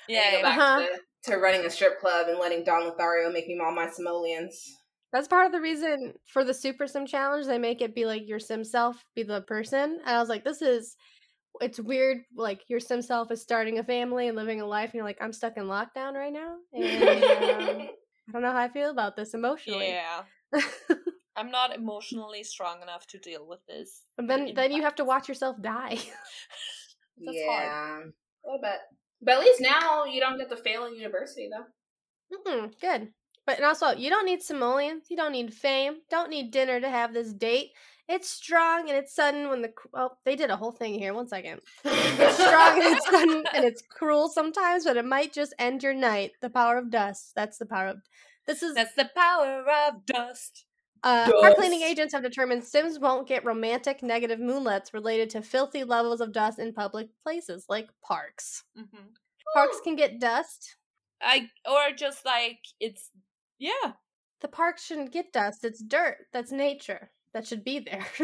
I need to yeah, go back Uh-huh. to, to running a strip club and letting Don Lothario make me all my simoleons. That's part of the reason for the Super Sim challenge. They make it be like your Sim self be the person. And I was like, this is, it's weird. Like your Sim self is starting a family and living a life, and you're like, I'm stuck in lockdown right now, and um, [laughs] I don't know how I feel about this emotionally. Yeah. [laughs] I'm not emotionally strong enough to deal with this. and then then you have to watch yourself die. [laughs] That's yeah, a little bit. But at least now you don't get to fail in university though. Mm-mm, good. But and also, you don't need simoleons. You don't need fame. Don't need dinner to have this date. It's strong and it's sudden when the cr- well, they did a whole thing here. One second. It's strong and it's sudden [laughs] and it's cruel sometimes, but it might just end your night. The power of dust. That's the power of. This is That's the power of dust. uh, park cleaning agents have determined Sims won't get romantic negative moodlets related to filthy levels of dust in public places like parks. hmm Parks can get dust. I or just like it's yeah. The park shouldn't get dust. It's dirt. That's nature. That should be there. [laughs]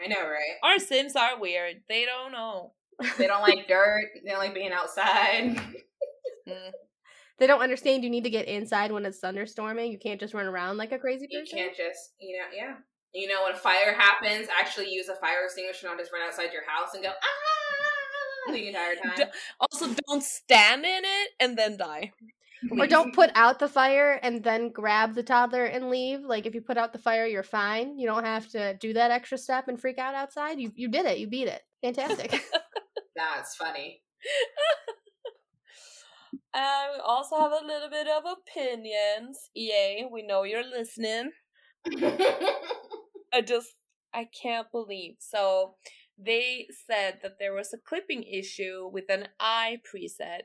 I know, right? Our Sims are weird. They don't know. They don't like dirt. They don't like being outside. [laughs] Mm. they don't understand you need to get inside when it's thunderstorming. You can't just run around like a crazy You can't just, you know, yeah. You know, when a fire happens, actually use a fire extinguisher, not just run outside your house and go ah the entire time. Also, don't stand in it and then die. Or don't put out the fire and then grab the toddler and leave. Like if you put out the fire, you're fine. You don't have to do that extra step and freak out outside. You you did it. You beat it. Fantastic. [laughs] That's funny. [laughs] Uh, we also have a little bit of opinions. EA, we know you're listening. [laughs] I just I can't believe. So they said that there was a clipping issue with an eye preset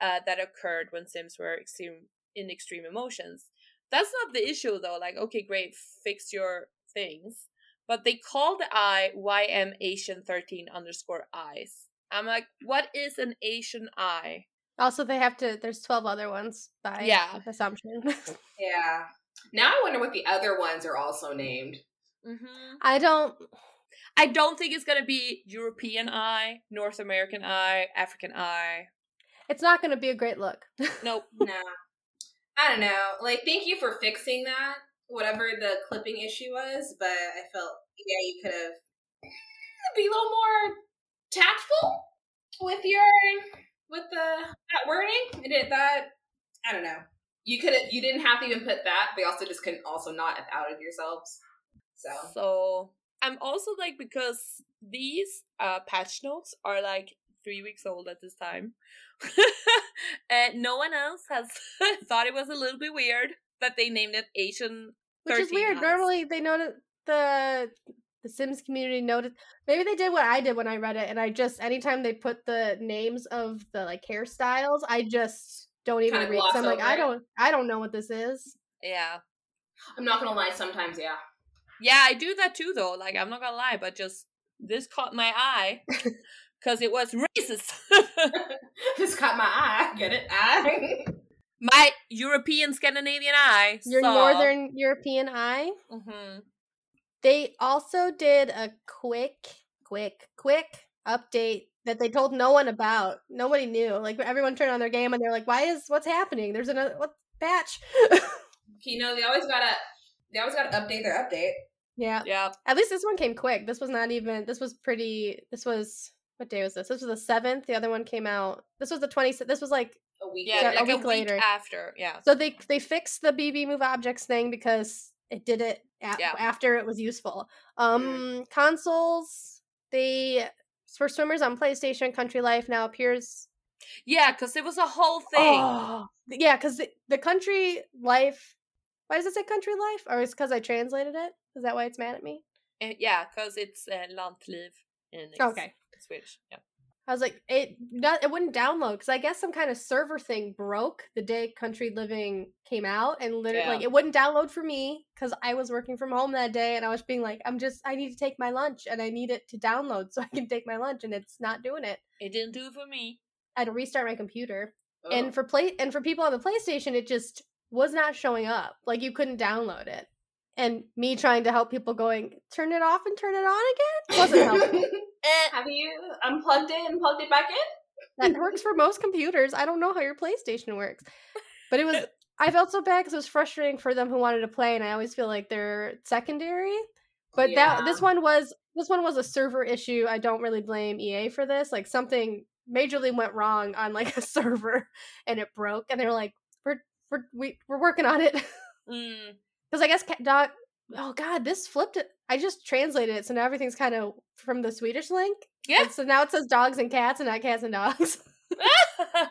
uh, that occurred when Sims were extreme in extreme emotions. That's not the issue though. Like, okay, great, fix your things. But they call the eye YM Asian 13 underscore eyes. I'm like, what is an Asian eye? also, they have to. There's twelve other ones by Yeah. assumption. [laughs] yeah. Now I wonder what the other ones are also named. Mm-hmm. I don't. I don't think it's gonna be European eye, North American eye, African eye. It's not going to be a great look. [laughs] Nope. no. I don't know. Like, thank you for fixing that, whatever the clipping issue was, but I felt, yeah, you could have be a little more tactful with your with the that wording. It did that. I don't know. You could have. You didn't have to even put that. But you also just couldn't also not have outed yourselves. So So I'm also like because these uh patch notes are like three weeks old at this time. [laughs] and no one else has [laughs] thought it was a little bit weird that they named it Asian Which is weird. eyes. Normally they noted the the Sims community noted maybe they did what I did when I read it and I just anytime they put the names of the like hairstyles, I just don't even Kinda read 'cause I'm like over I don't I don't know what this is. Yeah. I'm not gonna lie. Sometimes, yeah. Yeah, I do that too though. Like I'm not gonna lie, but just this caught my eye [laughs] because it was racist. Just caught my eye. Get it? Eye. [laughs] my European Scandinavian eye. Your saw- northern European eye. Mhm. They also did a quick, quick, quick update that they told no one about. Nobody knew. Like everyone turned on their game and they're like, "Why is what's happening? There's another what patch?" [laughs] you know, they always gotta. They always gotta update their update. yeah. Yeah. At least this one came quick. This was not even. This was pretty. This was what day was this? This was the seventh. The other one came out. This was the twenty. This was like A week. Yeah, later. a like a week week, later. after. Yeah. so they they fixed the BB move objects thing because it did it a- Yeah. after it was useful. Um, consoles they for Simmers on PlayStation Country Life now appears Yeah, because it was a whole thing. Oh, yeah, because the, the country life. Why does it say country life? Or is because I translated it? Is that why it's mad at me? Yeah, because it's uh, Lantliv Okay. Swedish. Yeah. I was like, it not, it wouldn't download because I guess some kind of server thing broke the day Country Living came out, and literally Yeah. like it wouldn't download for me because I was working from home that day, and I was being like, I'm just I need to take my lunch, and I need it to download [laughs] so I can take my lunch, and it's not doing it. It didn't do it for me. I had to restart my computer, Oh. and for play and for people on the PlayStation, it just was not showing up. Like you couldn't download it, and me trying to help people going turn it off and turn it on again wasn't [laughs] helping. Eh, Have you unplugged it and plugged it back in? that works for most computers. I don't know how your PlayStation works, but it was. [laughs] I felt so bad because it was frustrating for them who wanted to play, and I always feel like they're secondary. But that this one was this one was a server issue. I don't really blame EA for this. Like something majorly went wrong on like [laughs] a server, and it broke, and they're like, "We're we're we, we're working on it." [laughs] mm, Because I guess cat dog. Oh God, this flipped it. I just translated it, so now everything's kind of from the Swedish link. yeah. And so now it says dogs and cats, and not cats and dogs. [laughs] yeah,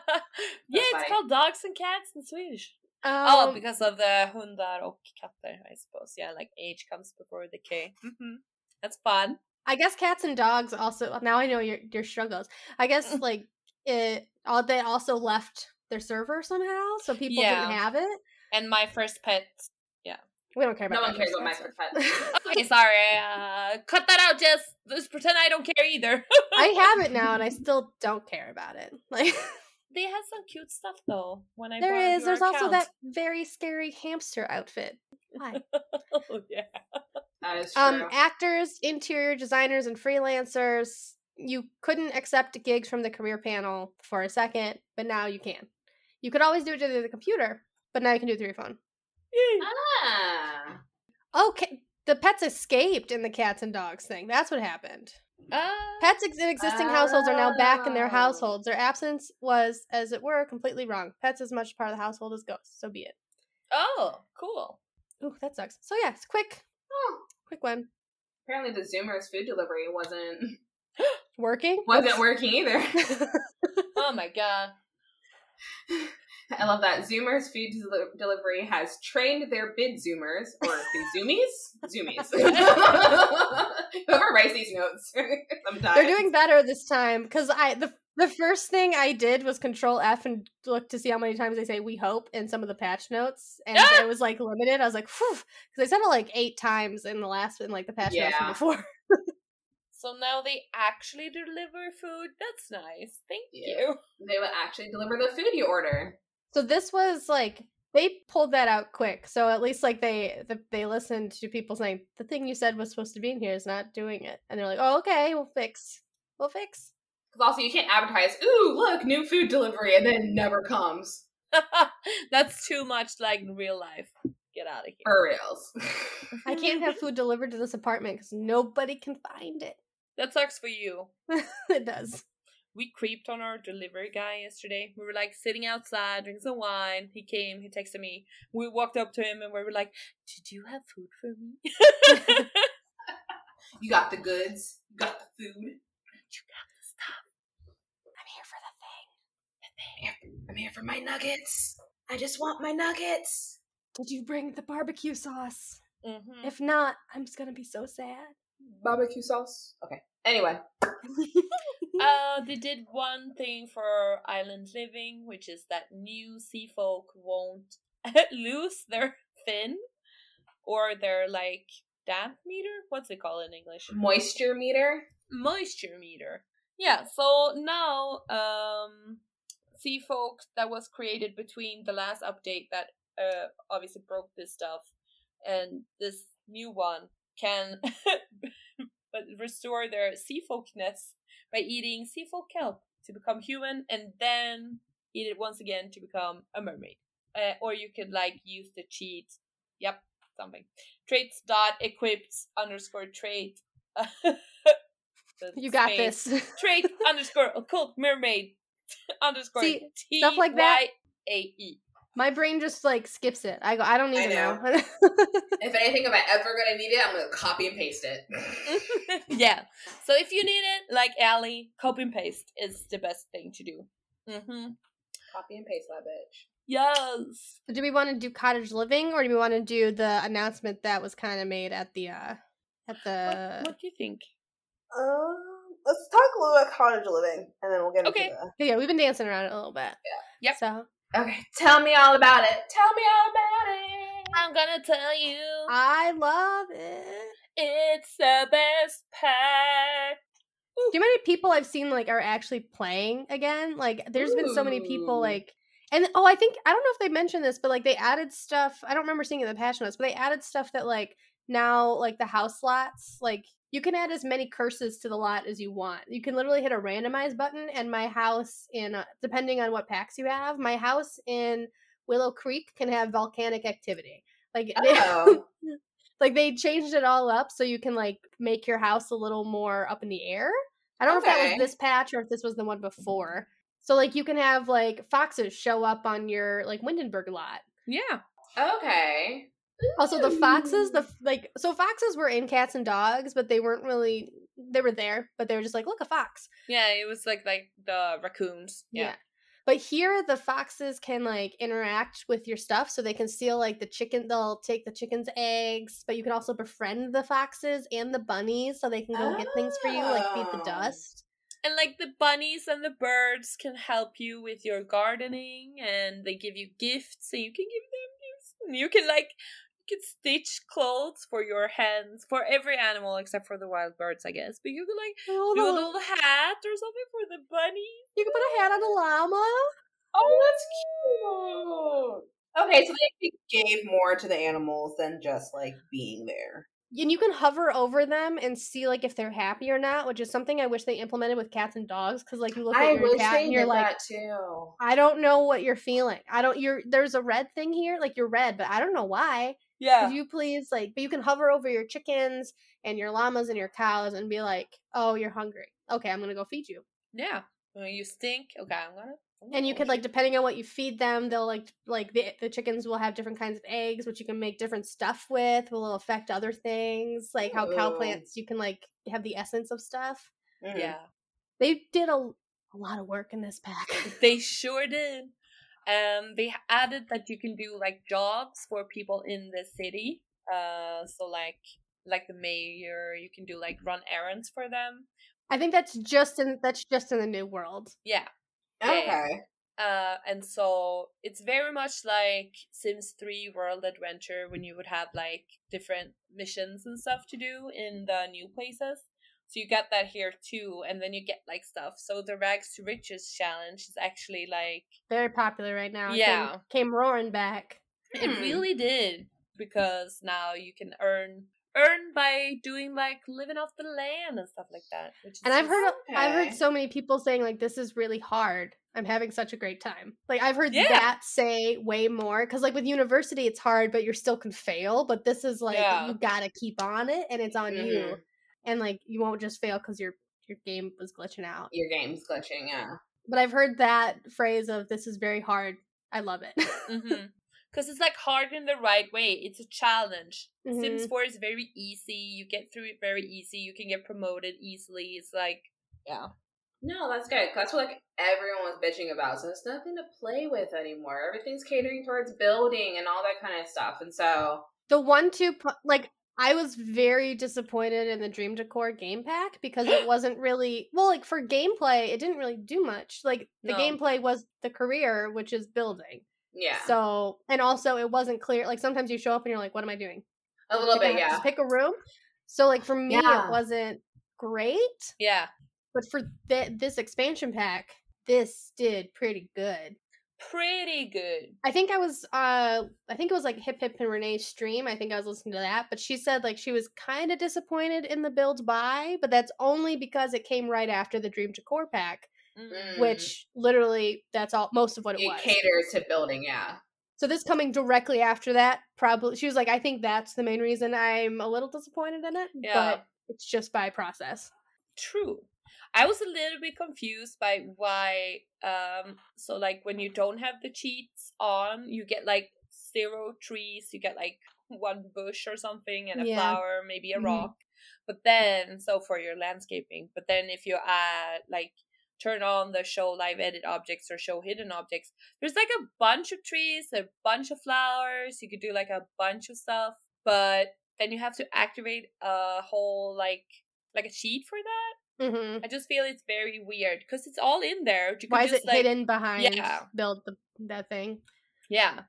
it's funny. called dogs and cats in Swedish. oh, Um, because of the hundar och katter, I suppose. Yeah, like age comes before decay. hmm That's fun. I guess cats and dogs also. Now I know your your struggles. I guess [laughs] like it. All they also left their server somehow, so people Yeah. didn't have it. And my first pet. We don't care about. No one that. cares about my That's first fine. pet. Okay, sorry. Uh, cut that out, Jess. Just pretend I don't care either. I have it now, and I [laughs] still don't care about it. [laughs] Like they had some cute stuff though. When I there is bought is. your There's also that very scary hamster outfit. Why? [laughs] oh yeah. That is true. Um, actors, interior designers, and freelancers. You couldn't accept gigs from the career panel for a second, but now you can. You could always do it through the computer, but now you can do it through your phone. Ah. Okay, the pets escaped in the cats and dogs thing. That's what happened. Uh, Pets ex- in existing households are now back in their Oh. households. Their absence was, as it were, completely wrong. Pets as much part of the household as ghosts. So be it. oh, cool. Ooh, that sucks. So yeah, it's quick, Oh, quick one. apparently the Zoomers food delivery wasn't [gasps] Working. wasn't working either. [laughs] Oh my god. [laughs] I love that Zoomers food del- delivery has trained their bid Zoomers or [laughs] the Zoomies, Zoomies. [laughs] Whoever writes these notes, [laughs] sometimes They're doing better this time because I the the first thing I did was Control F and look to see how many times they say "we hope" in some of the patch notes, and Ah! it was like limited. I was like, "Phew," because they said it like eight times in the last in like the patch notes from before. So now they actually deliver food. That's nice. Thank Yeah. you. They will actually deliver the food you order. So this was like they pulled that out quick. So at least like they the, they listened to people saying the thing you said was supposed to be in here is not doing it, and they're like, "Oh, okay, we'll fix, we'll fix." Because also you can't advertise, ooh, look, new food delivery, and then never comes. [laughs] That's too much like real life. Get out of here. For reals. [laughs] I can't have food delivered to this apartment because nobody can find it. That sucks for you. [laughs] it does. We creeped on our delivery guy yesterday. We were like sitting outside, drinking some wine. He came, he texted me. We walked up to him and we were like, Did you have food for me? [laughs] you got the goods. You got the food. you got the stuff. I'm here for the thing. I'm here, I'm here for my nuggets. I just want my nuggets. Did you bring the barbecue sauce? Mm-hmm. If not, I'm just gonna be so sad. Barbecue sauce. Okay. Anyway. [laughs] uh, they did one thing for island living, which is that new sea folk won't [laughs] lose their fin or their like damp meter. What's it called in English? Moisture meter. Moisture meter. Yeah. So now, um, sea folk that was created between the last update that uh obviously broke this stuff and this new one can [laughs] but restore their sea folkness by eating sea folk kelp to become human and then eat it once again to become a mermaid. Uh, or you could like use the cheat. Yep, something. Traits dot equipped underscore trait. [laughs] You got space. this. [laughs] Trait underscore occult mermaid [laughs] underscore See, T stuff like that- Y A E. My brain just like skips it. I go. I don't I even know. [laughs] If anything, if I ever gonna need it, I'm gonna copy and paste it. [laughs] [laughs] yeah. So if you need it, like Allie, copy and paste is the best thing to do. Mm-hmm. copy and paste that bitch. Yes. do we want to do cottage living, or do we want to do the announcement that was kind of made at the uh at the? What, what do you think? Um, let's talk a little about cottage living, and then we'll get Okay. into the. Yeah, we've been dancing around it a little bit. Yeah. Yep. So Okay, tell me all about it. Tell me all about it. I'm gonna tell you, I love it. it's the best pack. Do you know how many people I've seen like are actually playing again? Like, there's been so many people like, and oh, I think I don't know if they mentioned this, but like they added stuff. I don't remember seeing it in the patch notes, but they added stuff that like now like the house slots like you can add as many curses to the lot as you want. You can literally hit a randomize button, and my house in uh, depending on what packs you have, my house in Willow Creek can have volcanic activity. Like they, Oh. [laughs] like they changed it all up so you can like make your house a little more up in the air. I don't know if that was this patch or if this was the one before. So like you can have like foxes show up on your like Windenburg lot. Yeah. Okay. Also the foxes, the like so foxes were in cats and dogs, but they weren't really they were there, but they were just like, look a fox. Yeah, it was like like the raccoons. Yeah. Yeah. But here the foxes can like interact with your stuff so they can steal like the chicken they'll take the chicken's eggs, but you can also befriend the foxes and the bunnies so they can go get things for you, like feed the Oh. dust. And like the bunnies and the birds can help you with your gardening and they give you gifts and you can give them gifts. You can like you can stitch clothes for your hens for every animal except for the wild birds, I guess. But you can like Oh, do a little hat or something for the bunny. You can put a hat on a llama. Oh, that's oh, cute. Okay, so they gave more to the animals than just like being there. And you can hover over them and see like if they're happy or not, which is something I wish they implemented with cats and dogs. Because like you look I at your cat and you're like, that too. I don't know what you're feeling. I don't. You're there's a red thing here, like you're red, but I don't know why. Yeah. Could you please like? But you can hover over your chickens and your llamas and your cows and be like, oh, you're hungry. Okay, I'm gonna go feed you. Yeah. Well, you stink. Okay, I'm gonna. And you could like depending on what you feed them, they'll like like the the chickens will have different kinds of eggs, which you can make different stuff with. Will affect other things, like how cow plants you can like have the essence of stuff. Mhm. Yeah. They did a a lot of work in this pack. They sure did. Um, they added that you can do like jobs for people in the city. Uh, so like like the mayor, you can do like run errands for them. I think that's just in that's just in the new world. Yeah. Okay. Uh, and so it's very much like Sims 3 World Adventure when you would have like different missions and stuff to do in the new places. So you get that here too, and then you get like stuff. So the Rags to Riches challenge is actually like Very popular right now. Yeah. came, came roaring back. It Hmm. really did because now you can earn earn by doing like living off the land and stuff like that. Which is And I've just- heard I've heard so many people saying like this is really hard. I'm having such a great time. Like I've heard Yeah. that say way more cuz like with university it's hard but you still can fail, but this is like Yeah. you got to keep on it and it's on you. And like you won't just fail cuz your your game was glitching out. Your game's glitching, yeah. But I've heard that phrase of this is very hard. I love it. [laughs] Mm-hmm. Because it's like hard in the right way. It's a challenge. Sims Mhm. 4 is very easy. You get through it very easy. You can get promoted easily. It's like, yeah. No, that's good. 'cause That's what like everyone was bitching about. So there's nothing to play with anymore. Everything's catering towards building and all that kind of stuff. And so The one two pu- like I was very disappointed in the Dream Decor game pack because it [gasps] wasn't really well like for gameplay it didn't really do much. Like the No. gameplay was the career which is building. yeah, So and also it wasn't clear like sometimes you show up and you're like what am I doing? a little Like, bit, yeah. Pick a room. So like for me Yeah. it wasn't great, Yeah. but for th- this expansion pack this did pretty good. Pretty good. I think I was uh I think it was like Hip Hip and Renee's stream. I think I was listening to that, but she said like she was kind of disappointed in the build buy, but that's only because it came right after the Dream Decor pack, Mm. Mm. which literally that's all most of what it it was. caters to building, yeah. So this coming directly after that, probably she was like, I think that's the main reason I'm a little disappointed in it, Yeah. but it's just by process. True. I was a little bit confused by why um so like when you don't have the cheats on, you get like zero trees, you get like one bush or something and a Yeah. flower, maybe a Mhm. rock. But then so for your landscaping, but then if you add like turn on the show live edit objects or show hidden objects, there's like a bunch of trees, a bunch of flowers, you could do like a bunch of stuff, but then you have to activate a whole like like a cheat for that. Hmm I just feel it's very weird because it's all in there. You Why is just, it like, hidden behind Yeah. build the that thing? Yeah,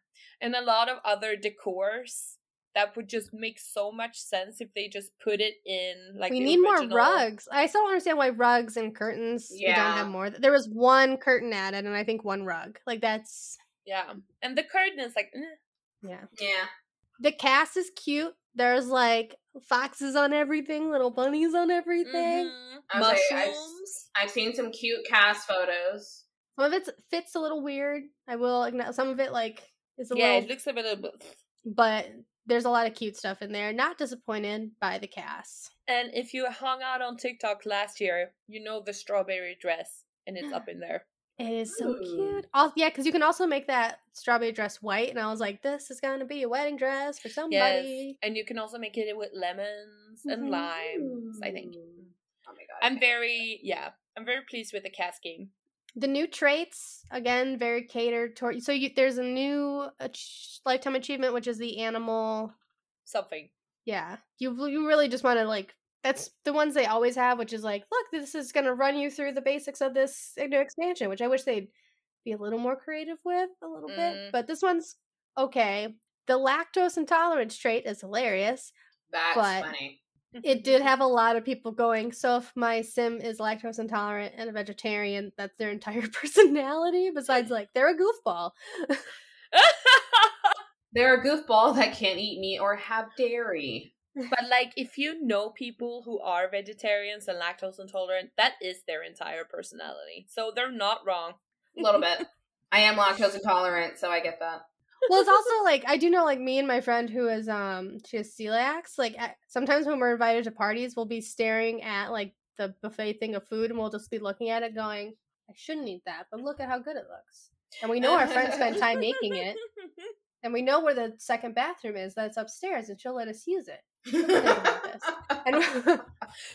and a lot of other decors that would just make so much sense if they just put it in like we need more rugs. I still don't understand why rugs and curtains we don't have more. There was one curtain added, and I think one rug. Like that's Yeah, and the curtain is like, eh. yeah. Yeah. The CAS is cute. There's like foxes on everything, little bunnies on everything. Mhm. I was like, I've- mushrooms. I've seen some cute CAS photos. Some of it fits a little weird. I will acknowledge some of it like is a Yeah, little, it looks a bit. Of, but there's a lot of cute stuff in there. Not disappointed by the CAS. and if you hung out on TikTok last year, you know the strawberry dress, and it's up [sighs] in there. It is so Ooh. cute. Also, yeah, because you can also make that strawberry dress white, and I was like, this is gonna be a wedding dress for Yes, somebody. and you can also make it with lemons and Mhm. limes. I think. Oh my god. I'm very yeah. I'm very pleased with the CAS game. The new traits again very catered toward. So you, there's a new ach- lifetime achievement, which is the animal. Something. Yeah, you you really just want to like. That's the ones they always have, which is like, look, this is gonna run you through the basics of this new expansion, which I wish they'd be a little more creative with a little Mm. bit. But this one's okay. The lactose intolerance trait is hilarious. That's but- funny. it did [laughs] have a lot of people going so if my sim is lactose intolerant and a vegetarian that's their entire [laughs] personality besides [laughs] like they're a goofball They're a goofball that can't eat meat or have dairy. But like, if you know people who are vegetarians and lactose intolerant, that is their entire personality. So they're not wrong. A little bit. I am lactose intolerant, so I get that. well it's also like i do know like me and my friend who is um she has celiacs like at, sometimes when we're invited to parties we'll be staring at like the buffet thing of food and we'll just be looking at it going i shouldn't eat that but look at how good it looks and we know our friend spent time making it [laughs] and we know where the second bathroom is that's upstairs and she'll let us use it about this? And [laughs]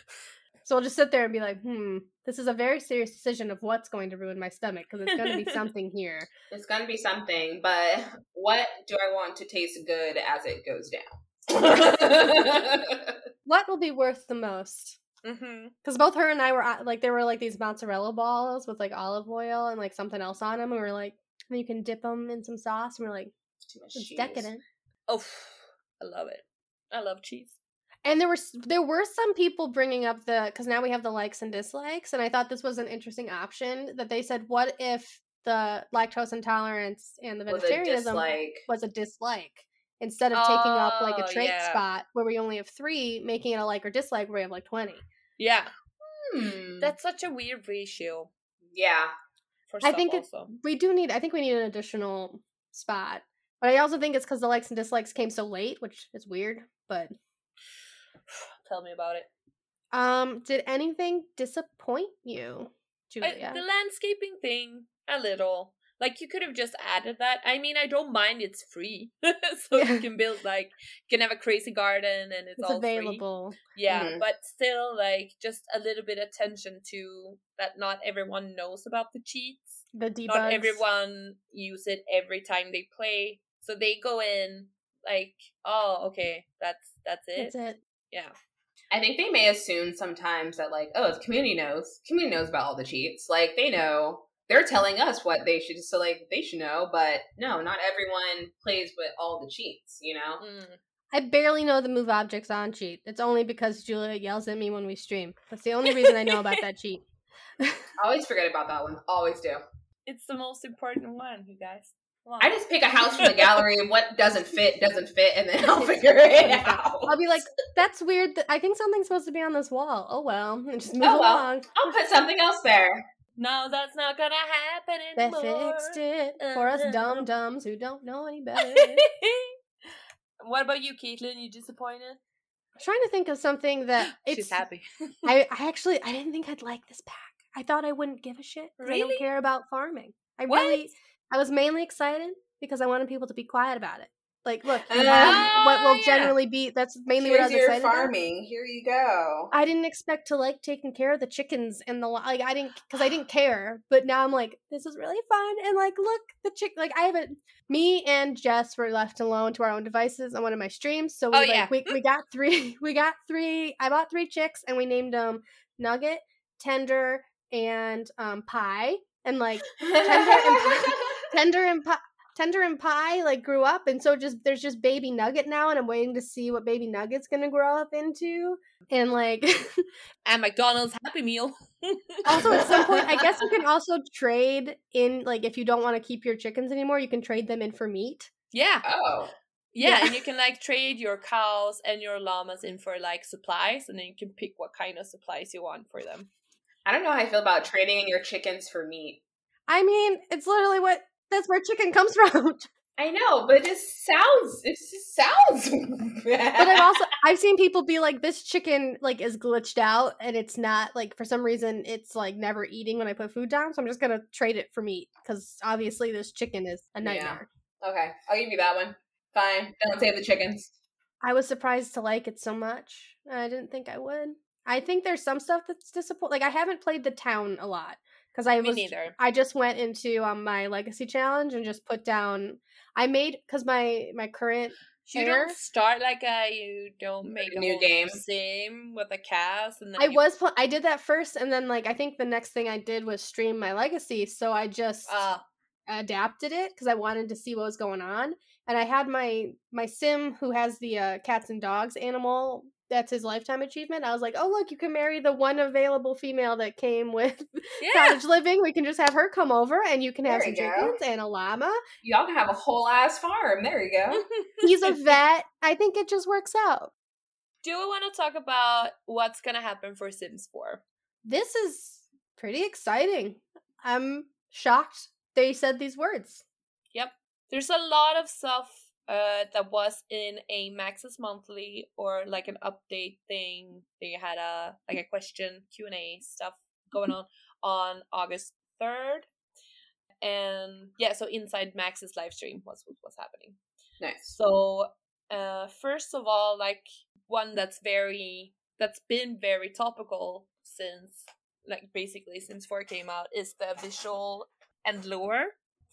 [laughs] so I'll just sit there and be like, hmm, this is a very serious decision of what's going to ruin my stomach because it's going to be [laughs] something here. It's gonna be something, but what do I want to taste good as it goes down? What will be worth the most? Because both her and I were like, there were like these mozzarella balls with like olive oil and like something else on them. And we were like, you can dip them in some sauce. And we're like, Too much it's decadent. Oh, I love it. I love cheese. And there were there were some people bringing up the because now we have the likes and dislikes, and I thought this was an interesting option that they said, what if the lactose intolerance and the Was a vegetarianism was a dislike instead of taking up like a Oh, trait yeah. spot where we only have three, making it a like or dislike where we have like 20. Yeah, Hmm. that's such a weird ratio yeah. for I think it's- also. We do need, I think we need an additional spot. But I also think it's because the likes and dislikes came so late, which is weird. But [sighs] Tell me about it. um, did anything disappoint you, I, Julia? the landscaping thing, a little. Like you could have just added that. I mean, I don't mind. It's free, [laughs] so Yeah. you can build like you can have a crazy garden and it's, it's all free. available. Yeah, Mhm. but still, like just a little bit attention to that. Not everyone knows about the cheats. The debugs. Not everyone use it every time they play. So they go in like, oh, okay, that's that's it. That's it. Yeah, I think they may assume sometimes that like, oh, the community knows. Community knows about all the cheats. Like they know. They're telling us what they should so like they should know, but no, not everyone plays with all the cheats, you know? Mm. I barely know the move objects on cheat. It's only because Julia yells at me when we stream. That's the only reason I know about that cheat. [laughs] I always forget about that one. Always do. it's the most important one, you guys. Come. I just pick a house from the gallery and what doesn't fit doesn't fit and then I'll [laughs] figure it out. I'll be like, that's weird. I think something's supposed to be on this wall. Oh well, and just oh, move Oh, well. along. I'll put something else there. no, that's not gonna happen anymore. They fixed it for us uh-huh. dumb dumbs who don't know any [laughs] better. what about you, Caitlin? You disappointed? I'm trying to think of something that [gasps] it's. She's happy. I, [laughs] I actually I didn't think I'd like this pack. I thought I wouldn't give a shit. 'cause I don't care about farming. I What? really I was mainly excited because I wanted people to be quiet about it. Like, look, you Ah, have what will yeah. generally be. That's mainly what I Here's was your excited about. farming. Here you go. I didn't expect to like taking care of the chickens and the like. I didn't because I didn't care. But now I'm like, this is really fun. And like, look, the chick. Like, I haven't. Me and Jess were left alone to our own devices on one of my streams. So we Oh, like yeah. we we got three. [laughs] We got three. I bought three chicks and we named them Nugget, Tender, and um Pie. And like Tender and Pie. [laughs] Tender and Pie like grew up, and so just there's just Baby Nugget now, and I'm waiting to see what Baby Nugget's gonna grow up into. And like, [laughs] and McDonald's Happy Meal. also at some point i guess you can [laughs] also trade in like if you don't want to keep your chickens anymore you can trade them in for meat Yeah, oh. yeah, Yeah. and you can like trade your cows and your llamas in for like supplies, and then you can pick what kind of supplies you want for them. I don't know how I feel about trading in your chickens for meat. i mean it's literally what that's where chicken comes [laughs] from I know, but it just sounds it just sounds bad. [laughs] but i've also i've seen people be like this chicken like is glitched out and it's not like for some reason it's like never eating when i put food down so i'm just gonna trade it for meat because obviously this chicken is a Yeah. nightmare Okay, I'll give you that one. Fine. Don't save the chickens. i was surprised to like it so much i didn't think i would i think there's some stuff that's disappointing like i haven't played the town a lot because i Me was neither. I just went into um, my legacy challenge and just put down. I made because my my current You Air? don't start like a you don't make a New game. sim with a CAS, and then I you- was pl- I did that first, and then like I think the next thing I did was stream my legacy. So I just uh, adapted it because I wanted to see what was going on, and I had my my sim who has the uh, cats and dogs animal. That's his lifetime achievement. I was like, oh look, you can marry the one available female that came with [laughs] yeah. cottage living. We can just have her come over, and you can have There some chickens and a llama. Y'all can have a whole ass farm. There you go. He's a [laughs] vet. I think it just works out. Do we want to talk about what's gonna happen for Sims 4? this is pretty exciting. I'm shocked they said these words. Yep. There's a lot of stuff uh, that was in a Maxis monthly or like an update thing. They had a like a question Q and A stuff going on on August third, and yeah, so inside Maxis live stream was what was happening. Nice. So, uh, first of all, like one that's very that's been very topical since like basically since four came out is the visual and lore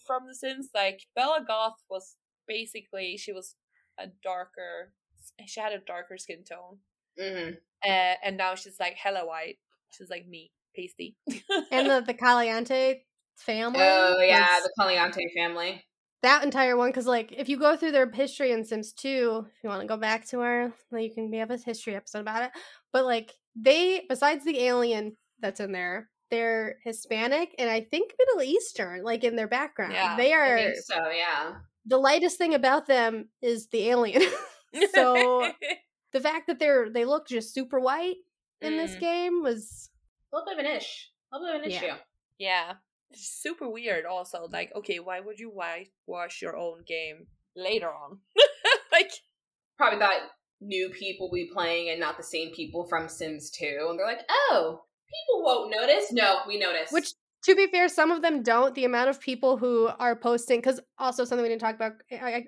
from the Sims. Like Bella Goth was basically she was a darker she had a darker skin tone, hmm uh, and now she's like hella white. She's like me, pasty. And the the Caliente family. Oh yeah, the caliente family. that entire one because like if you go through their history in Sims 2, if you want to go back to our like, you can we have a history episode about it. But like they besides the alien that's in there, they're Hispanic and I think Middle Eastern, like in their background. Yeah, they I are think so. Yeah. The lightest thing about them is the alien. [laughs] So- [laughs] the fact that they're they look just super white in this Mm. game was A little bit of an ish. A little bit of an Yeah. issue. yeah, it's super weird. Also, like, okay, why would you whitewash your own game later on? [laughs] like, Probably thought new people will be playing and not the same people from Sims 2. And they're like, oh, people won't notice. No, we notice. which to be fair some of them don't the amount of people who are posting because also something we didn't talk about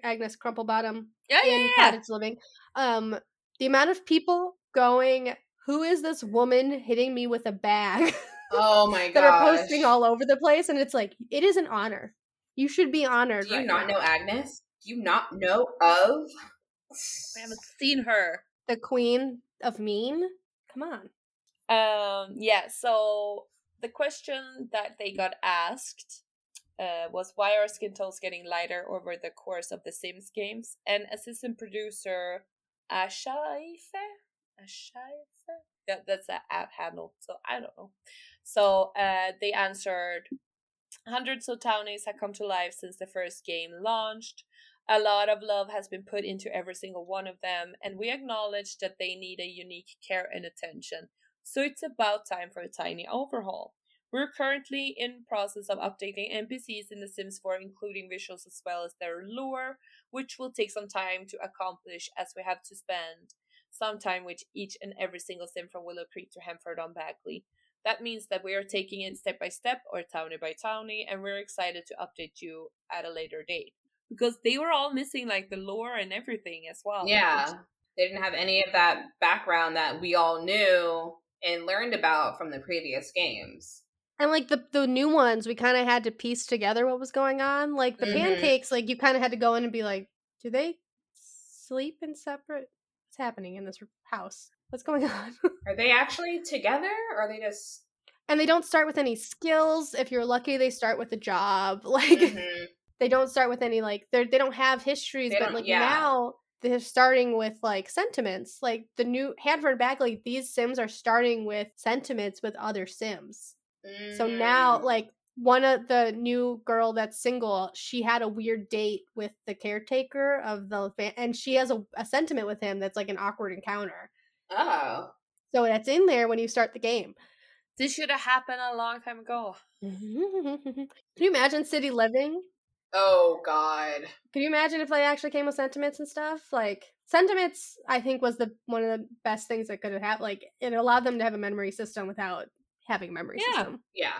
agnes crumplebottom yeah, yeah, in yeah. cottage living um the amount of people going who is this woman hitting me with a bag oh [laughs] my god. that are posting all over the place and it's like it is an honor you should be honored Do you right not now. know Agnes? Do you not know of? I haven't [sighs] seen her. the queen of mean come on Um, yeah, so the question that they got asked uh, was why are skin tones getting lighter over the course of the Sims games? And assistant producer Ashaife? Ashaife? That's the app handle, so I don't know. So uh, they answered hundreds of townies have come to life since the first game launched. A lot of love has been put into every single one of them, and we acknowledge that they need a unique care and attention so it's about time for a tiny overhaul. We're currently in process of updating NPCs in The Sims 4, including visuals as well as their lore, which will take some time to accomplish as we have to spend some time with each and every single sim from Willow Creek to Henford on Bagley. That means that we are taking it step by step or townie by townie, and we're excited to update you at a later date. Because they were all missing like the lore and everything as well. Yeah. They didn't have any of that background that we all knew and learned about from the previous games. and like the the new ones we kind of had to piece together what was going on like the Mhm. pancakes like you kind of had to go in and be like do they sleep in separate what's happening in this house what's going [laughs] on Are they actually together or are they just and they don't start with any skills if you're lucky they start with a job [laughs] like Mhm. they don't start with any like they they don't have histories They but like yeah. now they're starting with like sentiments like the new henford bagley these sims are starting with sentiments with other sims so now Mm. like one of the new girl that's single she had a weird date with the caretaker of the fa- and she has a, a sentiment with him that's like an awkward encounter Oh. so that's in there when you start the game This should have happened a long time ago. [laughs] can you imagine city living Oh god. Can you imagine if they actually came with sentiments and stuff? Like sentiments, I think was the one of the best things that could have happened. Like it allowed them to have a memory system without having a memory Yeah. system. Yeah.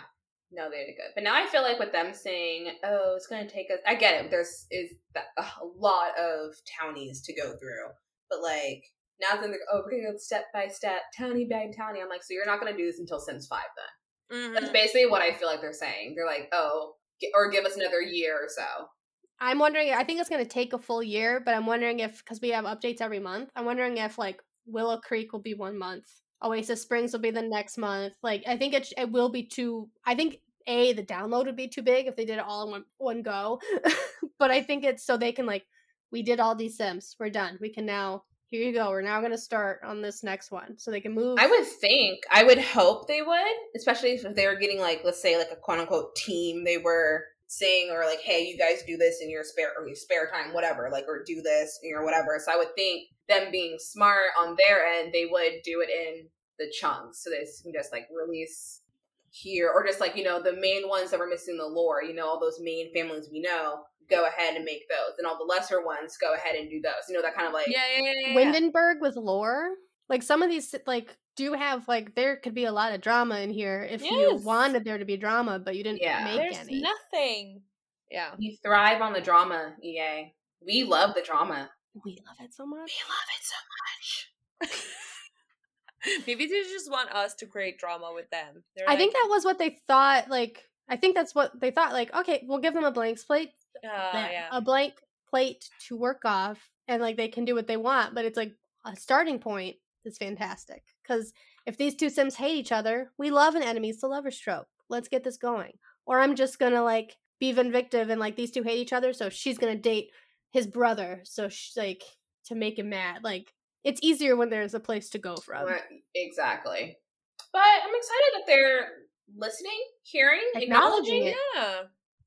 No, they did good. But now I feel like with them saying, "Oh, it's going to take us," I get it. There's is a lot of townies to go through, but like now they're like, "Oh, we're going to go step by step, townie by townie." I'm like, so you're not going to do this until Sims Five then? Mm-hmm. That's basically what I feel like they're saying. They're like, "Oh, or give us another year or so." I'm wondering. I think it's going to take a full year, but I'm wondering if because we have updates every month. I'm wondering if like Willow Creek will be one month, Oasis Springs will be the next month. Like I think it it will be too. I think a the download would be too big if they did it all in one one go. [laughs] but I think it's so they can like we did all these sims. We're done. We can now. Here you go. We're now going to start on this next one, so they can move. I would think, I would hope they would, especially if they were getting like, let's say, like a quote unquote team they were saying, or like, hey, you guys do this in your spare or your spare time, whatever, like, or do this or whatever. So I would think them being smart on their end, they would do it in the chunks, so they can just like release here, or just like you know the main ones that were missing the lore, you know, all those main families we know. Go ahead and make those, and all the lesser ones go ahead and do those. You know that kind of like Yeah, yeah, yeah. yeah, yeah. Windenburg with lore. Like some of these like do have like there could be a lot of drama in here if you wanted there to be drama, but you didn't Yeah. make There's any. nothing. Yeah. you thrive on the drama. EA, we love the drama. we love it so much. We love it so much. [laughs] Maybe they just want us to create drama with them. They're I think that was what they thought. Like I think that's what they thought. Like okay, we'll give them a blank slate, bleh, Ah, yeah. a blank plate to work off, and like they can do what they want. But it's like a starting point is fantastic because if these two sims hate each other, we love an enemies to lovers trope. Let's get this going. Or I'm just gonna like be vindictive and like these two hate each other, so she's gonna date his brother, so she's like to make him mad. Like it's easier when there's a place to go from. Right, Exactly. But I'm excited that they're listening, hearing, Acknowledging acknowledging it. yeah.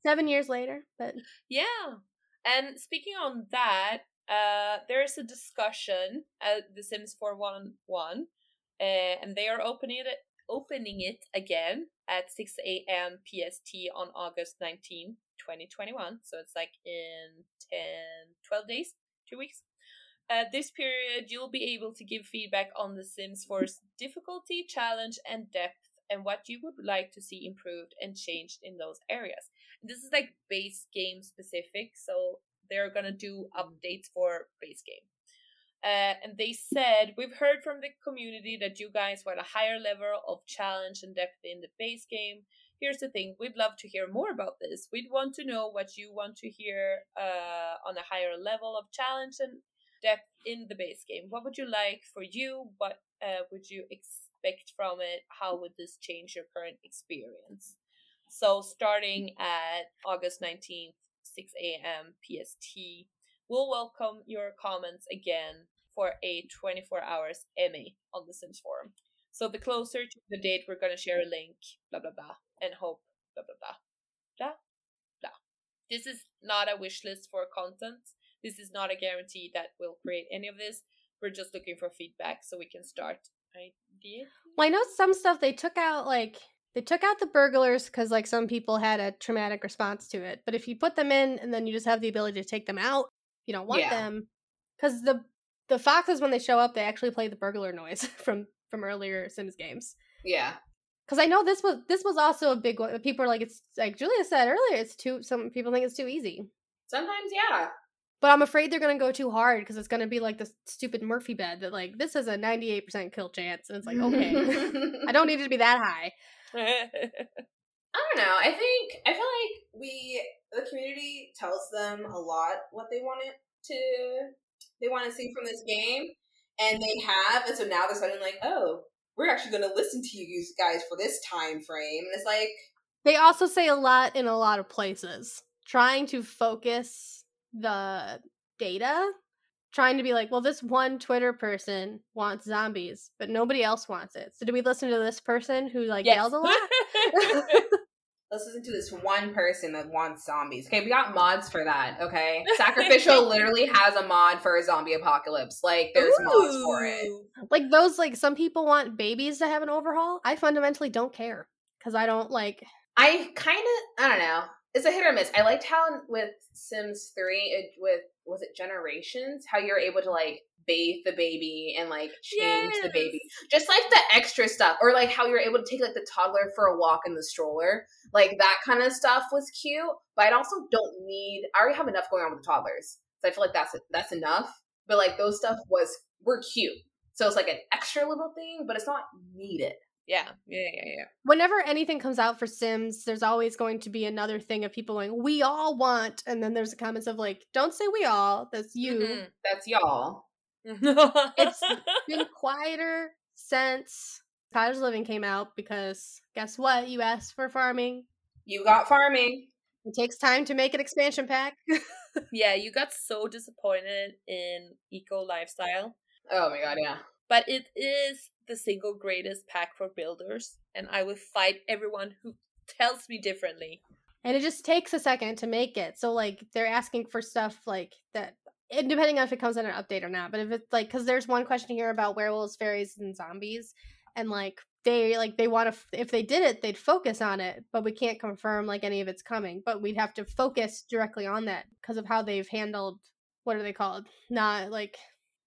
Seven years later, but Yeah. And speaking on that, uh, there is a discussion at The Sims 411, uh, and they are opening it opening it again at 6 a.m. PST on August 19, 2021. So it's like in 10, 12 days, two weeks. At this period, you'll be able to give feedback on The Sims 4's difficulty, challenge, and depth, and what you would like to see improved and changed in those areas. This is like base game specific, so they're gonna do updates for base game. Uh, and they said, We've heard from the community that you guys want a higher level of challenge and depth in the base game. Here's the thing we'd love to hear more about this. We'd want to know what you want to hear uh, on a higher level of challenge and depth in the base game. What would you like for you? What uh, would you expect from it? How would this change your current experience? So, starting at August 19th, 6 a.m. PST, we'll welcome your comments again for a 24 hours Emmy on the Sims forum. So the closer to the date, we're gonna share a link, blah blah blah, and hope, blah blah blah, blah blah. This is not a wish list for content. This is not a guarantee that we'll create any of this. We're just looking for feedback so we can start ideas. Well, I know some stuff they took out, like they took out the burglars because like some people had a traumatic response to it. But if you put them in and then you just have the ability to take them out, you don't want Yeah. them because the the foxes when they show up they actually play the burglar noise [laughs] from from earlier sims games Yeah. because i know this was this was also a big one people are like it's like julia said earlier it's too some people think it's too easy Sometimes, yeah. but i'm afraid they're gonna go too hard because it's gonna be like this stupid murphy bed that like this is a 98% kill chance and it's like okay [laughs] i don't [laughs] need it to be that high [laughs] I don't know. I think I feel like we the community tells them a lot what they want it to they want to see from this game, and they have, and so now they're suddenly like, oh, we're actually going to listen to you guys for this time frame, and it's like, they also say a lot in a lot of places trying to focus the data trying to be like well this one twitter person wants zombies but nobody else wants it so do we listen to this person who like Yes. yells a [laughs] lot [laughs] let's listen to this one person that wants zombies. Okay, we got mods for that. Okay, [laughs] Sacrificial literally has a mod for a zombie apocalypse. Like, there's mods for it. Like those like some people want babies to have an overhaul i fundamentally don't care because i don't like I kind of, I don't know. It's a hit or miss. I liked how with Sims 3, it, with, was it Generations? How you're able to like bathe the baby and like change the baby. Just like the extra stuff. Or like how you're able to take like the toddler for a walk in the stroller. Like that kind of stuff was cute. But I also don't need, I already have enough going on with the toddlers. So I feel like that's that's enough. But like those stuff was, were cute. So it's like an extra little thing, but it's not needed. Yeah, yeah, yeah, yeah. whenever anything comes out for sims there's always going to be another thing of people going we all want and then there's the comments of like don't say we all that's you Mhm. That's y'all. [laughs] It's been quieter since cottage living came out because guess what you asked for farming You got farming. it takes time to make an expansion pack [laughs] yeah, you got so disappointed in eco lifestyle, Oh my god, yeah. but it is the single greatest pack for builders, and I will fight everyone who [laughs] tells me differently. and it just takes a second to make it so like they're asking for stuff like that and depending on if it comes in an update or not but if it's like because there's one question here about werewolves fairies and zombies and like they like they want to if they did it they'd focus on it but we can't confirm like any of it's coming but we'd have to focus directly on that because of how they've handled what are they called not like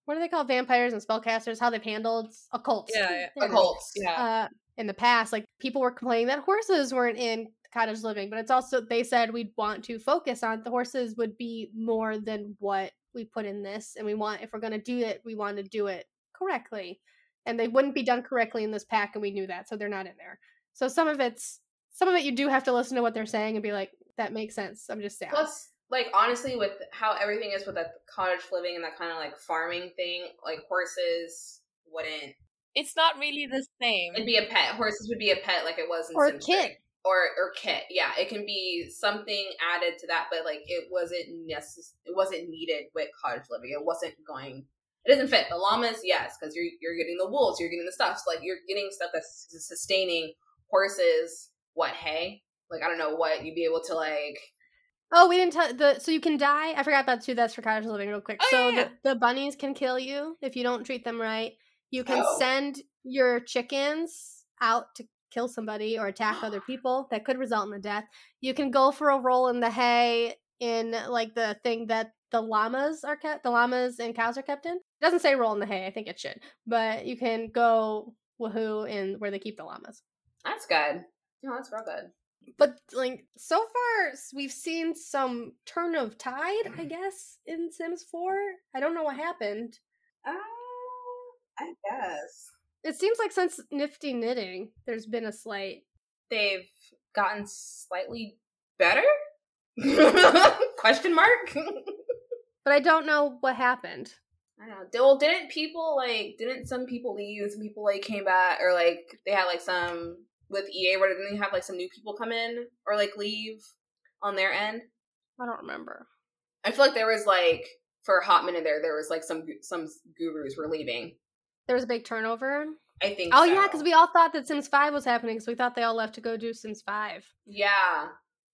what are they called vampires and spellcasters how they've handled occults Yeah, yeah. There it is Occults. Yeah, uh, in the past, like people were complaining that horses weren't in cottage living, but it's also they said we'd want to focus on the horses would be more than what we put in this, and we want if we're going to do it, we want to do it correctly, and they wouldn't be done correctly in this pack, and we knew that, so they're not in there. So some of it's some of it you do have to listen to what they're saying and be like, that makes sense. I'm just sad. Plus, like honestly, with how everything is with that cottage living and that kind of like farming thing, like horses wouldn't. it's not really the same. It'd be a pet. Horses would be a pet, like it was in Or a Sims kid. 3. Or or kit. Yeah, it can be something added to that, but like it wasn't necess- It wasn't needed with cottage living. It wasn't going. It doesn't fit the llamas, yes, because you're you're getting the wolves, you're getting the stuff. So like you're getting stuff that's sustaining horses. What hay? Like I don't know what you'd be able to like Oh, we didn't tell the so you can die. I forgot about two. That's for cottage living, real quick. Oh, so yeah, yeah. The, the bunnies can kill you if you don't treat them right. You can Oh. send your chickens out to kill somebody or attack other [gasps] people. That could result in a death. You can go for a roll in the hay in like the thing that the llamas are kept. The llamas and cows are kept in. It doesn't say roll in the hay. I think it should, but you can go woohoo in where they keep the llamas. That's good. No, that's real good. But like so far, we've seen some turn of tide, I guess, in Sims Four. I don't know what happened. Uh, I guess It seems like since Nifty Knitting, there's been a slight. they've gotten slightly better. [laughs] Question mark. [laughs] But I don't know what happened. I don't know. Well, didn't people like? Didn't some people leave? Some people like came back, or like they had like some with EA. Where didn't they have like some new people come in or like leave on their end? I don't remember. I feel like there was like for a hot minute there, there was like some some gurus were leaving. There was a big turnover. I think. Oh so. yeah, because we all thought that Sims Five was happening, because we thought they all left to go do Sims Five. yeah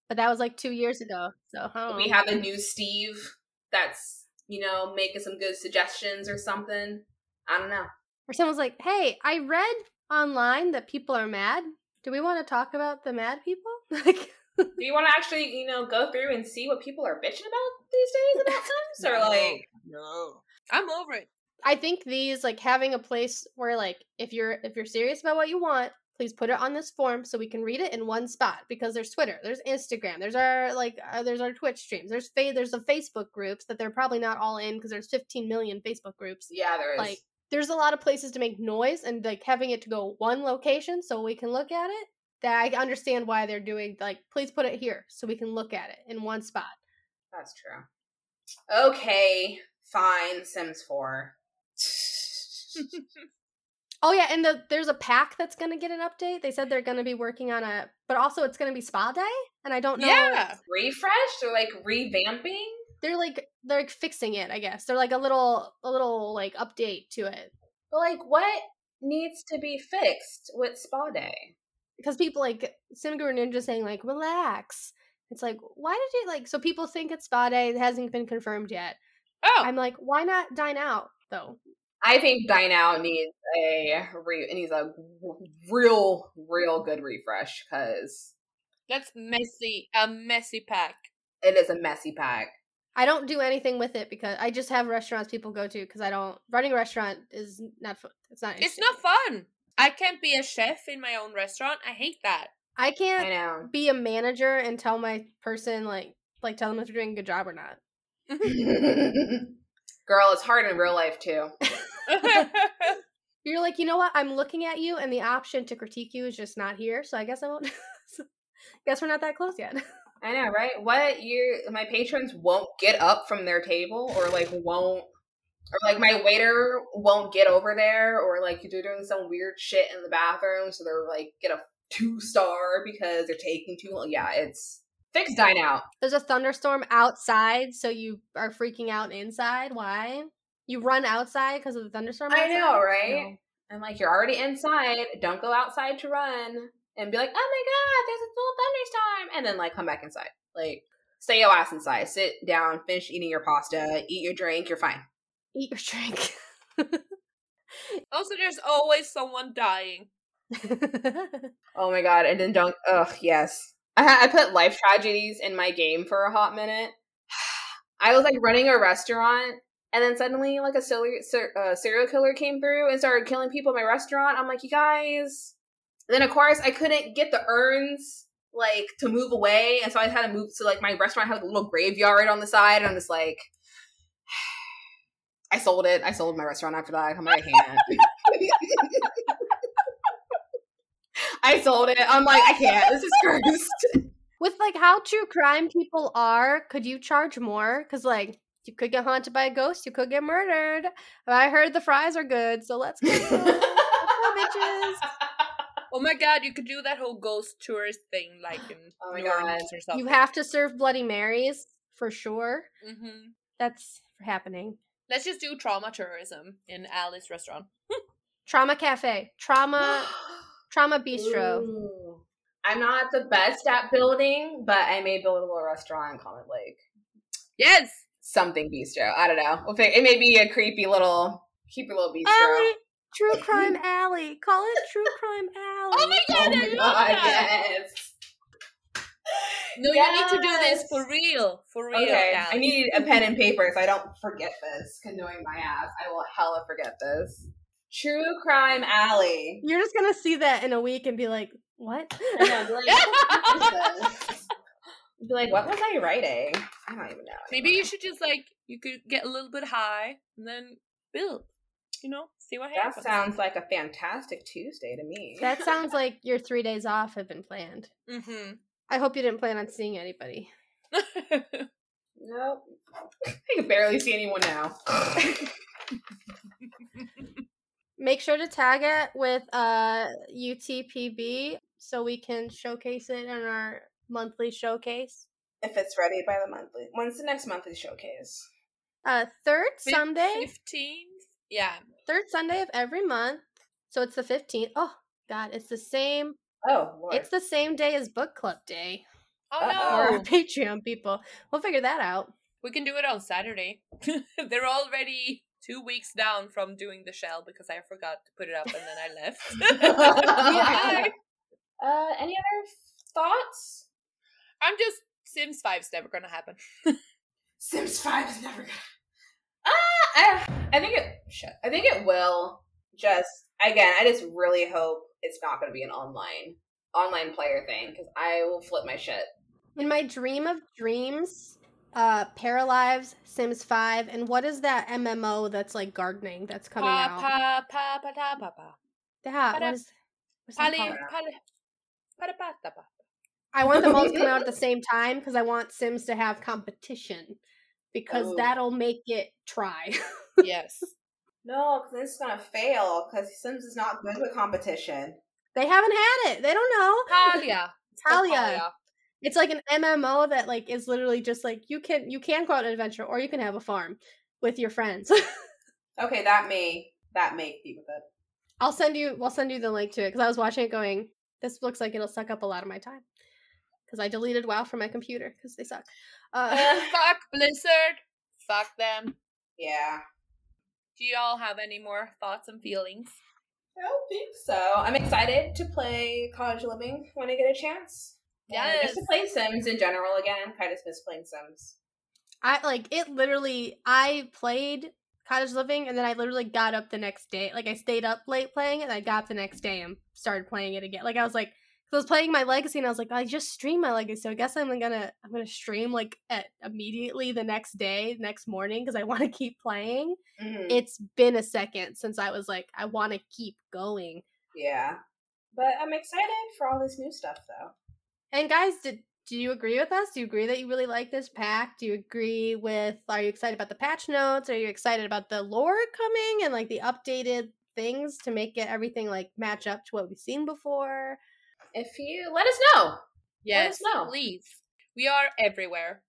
But that was like two years ago. So don't we have a new Steve that's you know making some good suggestions or something. I don't know. or someone's like, "Hey, I read online that people are mad. Do we want to talk about the mad people?" [laughs] Like. Do you want to actually you know go through and see what people are bitching about these days about [laughs] Sims or like? no. I'm over it. I think these like having a place where like if you're if you're serious about what you want, please put it on this form so we can read it in one spot because there's Twitter, there's Instagram, there's our like uh, there's our Twitch streams, there's fa- there's the Facebook groups that they're probably not all in because there's 15 million Facebook groups. Yeah, there is. Like there's a lot of places to make noise and like having it to go one location so we can look at it. That I understand why they're doing like please put it here so we can look at it in one spot. That's true. Okay, fine. Sims Four. [laughs] Oh yeah, and the, there's a pack that's gonna get an update. They said they're gonna be working on a, but also it's gonna be spa day, and I don't know. Yeah. Refreshed or like revamping? They're like they're like fixing it. I guess they're like a little a little like update to it But like, what needs to be fixed with Spa Day? because people like Simguru Ninja saying like relax. It's like why did you like so people think it's spa day? It hasn't been confirmed yet. Oh. I'm like why not dine out though? I think Dine Out needs a re- it needs a real, real good refresh because That's messy. A messy pack. it is a messy pack. I don't do anything with it because I just have restaurants people go to because I don't running a restaurant is not fun. It's not. It's not fun. I can't be a chef in my own restaurant. I hate that. I I can't know. be a manager and tell my person like like tell them if they're doing a good job or not. [laughs] Girl, it's hard in real life too. [laughs] [laughs] You're like, you know what? I'm looking at you, and the option to critique you is just not here. So I guess I won't. guess we're not that close yet. I know, right? What you my patrons won't get up from their table or like won't or like my waiter won't get over there or like they're doing some weird shit in the bathroom so they're like get a two star because they're taking too long. Yeah, it's fix dine out. There's a thunderstorm outside, so you are freaking out inside. Why? You run outside because of the thunderstorm. I outside? know, right? No. I'm like, you're already inside. Don't go outside to run and be like, oh my god, there's a full thunderstorm, and then like come back inside. Like, stay your ass inside. Sit down, finish eating your pasta, eat your drink. You're fine. Eat your drink. [laughs] also, there's always someone dying. [laughs] Oh my god! And then don't. Ugh, yes. I ha- I put life tragedies in my game for a hot minute. [sighs] I was like running a restaurant, and then suddenly like a serial uh, serial killer came through and started killing people in my restaurant. I'm like, you guys. Then of course I couldn't get the urns like to move away, and so I had to move. to like my restaurant had like, a little graveyard on the side, and I'm just like. [sighs] I sold it. I sold my restaurant after that. I'm like, I can't. [laughs] I sold it. I'm like, I can't. This is cursed. [laughs] With like how true crime people are, could you charge more? Because like you could get haunted by a ghost, you could get murdered. I heard the fries are good, so let's go. [laughs] let's go, bitches. Oh my god, you could do that whole ghost tourist thing like in Oh my New God. Orleans or something. You have to serve Bloody Marys for sure. hmm That's happening. Let's just do trauma tourism in Alice restaurant. Trauma Cafe, Trauma [gasps] Trauma Bistro. Ooh. I'm not the best at building, but I may build a little restaurant in Comet Lake. Yes. Something bistro. I don't know. We'll fig- it may be a creepy little, creepy little bistro. Alley, True [laughs] Crime Alley. Call it True Crime Alley. Oh my god, Oh I my love god, that. yes. No, you need to do this for real. For real. Okay, I need a pen and paper so I don't forget this. Because knowing my ass, I will hella forget this. True Crime Alley. You're just gonna see that in a week and be like, "What?" Know, be like, what is this? Be like, what was I writing? I don't even know. Maybe you should just like you could get a little bit high and then build. You know, see what That happens. That sounds like a fantastic Tuesday to me. that sounds [laughs] like your three days off have been planned. mm-hmm. I hope you didn't plan on seeing anybody. [laughs] Nope. I can barely see anyone now. [laughs] Make sure to tag it with uh UTPB so we can showcase it in our monthly showcase. if it's ready by the monthly. When's the next monthly showcase? Uh third Sunday, Fifteenth. Yeah. Third Sunday of every month. So it's the 15th. Oh god, it's the same Oh, Lord. it's the same day as book club day Oh Uh-oh. for no. [laughs] Patreon people. We'll figure that out. We can do it on Saturday. [laughs] They're already two weeks down from doing the shell because I forgot to put it up and then I left. [laughs] uh, any other thoughts? I'm just Sims 5's never gonna happen. Sims 5 is never gonna. Ah, I, I think it. Shit. I think it will. Just again, I just really hope it's not going to be an online online player thing because I will flip my shit. In my dream of dreams, uh Paralives, Sims 5, and what is that MMO that's like gardening that's coming Pa out? pa pa pa ta pa pa. Para- what is, what's that Pali pali. Pa pa ta pa. I want them all to come out at the [laughs] same time because I want Sims to have competition because Oh. that'll make it try. Yes. [laughs] No, because it's gonna fail because Sims is not good with competition. they haven't had it. They don't know. Palia. [laughs] Called Palia. It's like an MMO that like is literally just like you can you can go on an adventure or you can have a farm with your friends. [laughs] Okay, that may that may be with it. I'll send you we'll send you the link to it because I was watching it going, this looks like it'll suck up a lot of my time. Because I deleted WoW from my computer because they suck. Uh, [laughs] Fuck [laughs] Blizzard. Fuck them. Yeah, Do y'all have any more thoughts and feelings? I don't think so. I'm excited to play Cottage Living when I get a chance. And just to play Sims in general again. I just miss playing Sims. I like it literally I played Cottage Living and then I literally got up the next day. Like I stayed up late playing and I got up the next day and started playing it again. Like I was like 'cause I was playing my legacy and I was like, I just stream my legacy, so I guess I'm gonna I'm gonna stream like at immediately the next day, next morning, because I [laughs] want to keep playing. Mhm. It's been a second since I was like, I want to keep going. Yeah. But I'm excited for all this new stuff though. And guys, did do you agree with us? Do you agree that you really like this pack? Do you agree with are you excited about the patch notes? Are you excited about the lore coming and like the updated things to make it everything like match up to what we've seen before? If you let us know. Let Yes, us know. please. We are everywhere.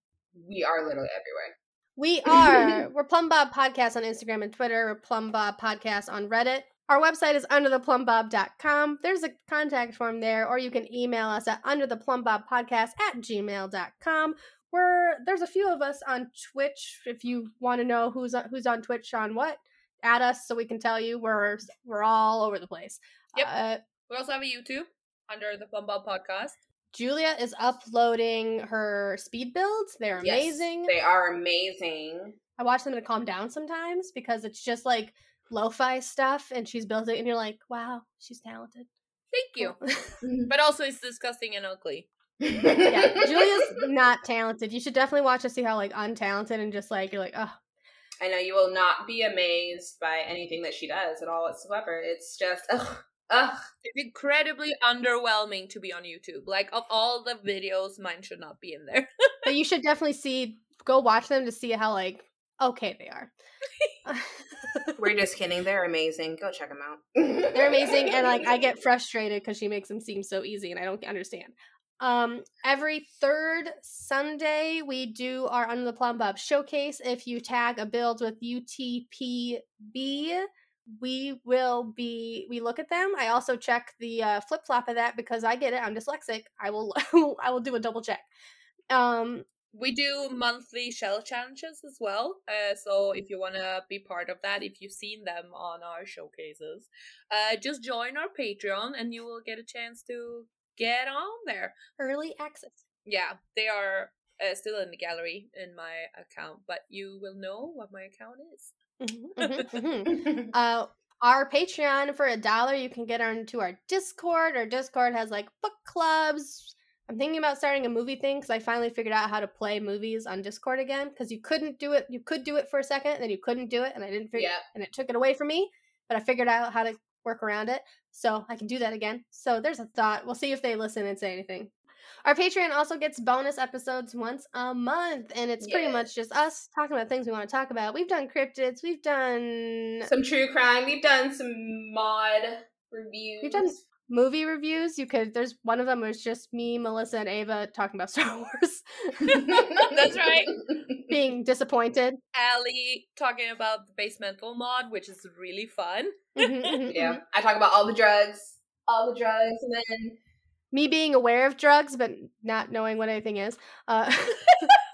We are literally everywhere. We [laughs] are we're Plumbob Podcast on Instagram and Twitter. We're Plumbob Podcast on Reddit. Our website is undertheplumbob.com. There's a contact form there, or you can email us at undertheplumbobpodcast at gmail.com. We're there's a few of us on Twitch. If you want to know who's on, who's on Twitch on what, add us so we can tell you. We're we're all over the place. Yep. Uh, We also have a YouTube under the Plumbob Podcast. Julia is uploading her speed builds. They're Yes, amazing. they are amazing. I watch them to calm down sometimes because it's just like lo-fi stuff and she's built it and you're like, wow, she's talented. Thank you. [laughs] Mm-hmm. But also, it's disgusting and ugly. yeah, [laughs] Julia's not talented. You should definitely watch to see how like untalented and just like you're like, oh, I know you will not be amazed by anything that she does at all whatsoever. It's just ugh, ugh. It's incredibly underwhelming to be on YouTube. Like, of all the videos, mine should not be in there. [laughs] but you should definitely see go watch them to see how like okay they are. [laughs] We're just kidding. They're amazing. Go check them out. [laughs] They're amazing and like I get frustrated because she makes them seem so easy and I don't understand. Um, every third Sunday we do our Under the Plumbob showcase. If you tag a build with UTPB, we will be we look at them. I also check the uh, flip flop of that because I get it. I'm dyslexic. I will [laughs] I will do a double check. Um, we do monthly shell challenges as well. Uh, so if you want to be part of that, if you've seen them on our showcases, uh, just join our Patreon and you will get a chance to get on there. Early access. Yeah, they are uh, still in the gallery in my account, but you will know what my account is. Mm-hmm, mm-hmm. uh, our Patreon for a dollar, you can get onto our Discord. Our Discord has like book clubs. I'm thinking about starting a movie thing because I finally figured out how to play movies on Discord again. Because you couldn't do it, you could do it for a second, and then you couldn't do it, and I didn't figure, Yep. and it took it away from me. But I figured out how to work around it, so I can do that again. So there's a thought. We'll see if they listen and say anything. Our Patreon also gets bonus episodes once a month, and it's pretty much just us talking about things we want to talk about. We've done cryptids, we've done some true crime. We've done some mod reviews. We've done movie reviews. You could. There's one of them was just me, Melissa, and Ava talking about [laughs] Star Wars, That's right. being disappointed. Allie talking about the basemental mod, which is really fun. Mhm, mhm, yeah, mhm. I talk about all the drugs, all the drugs, and then Me being aware of drugs but not knowing what anything is. Uh,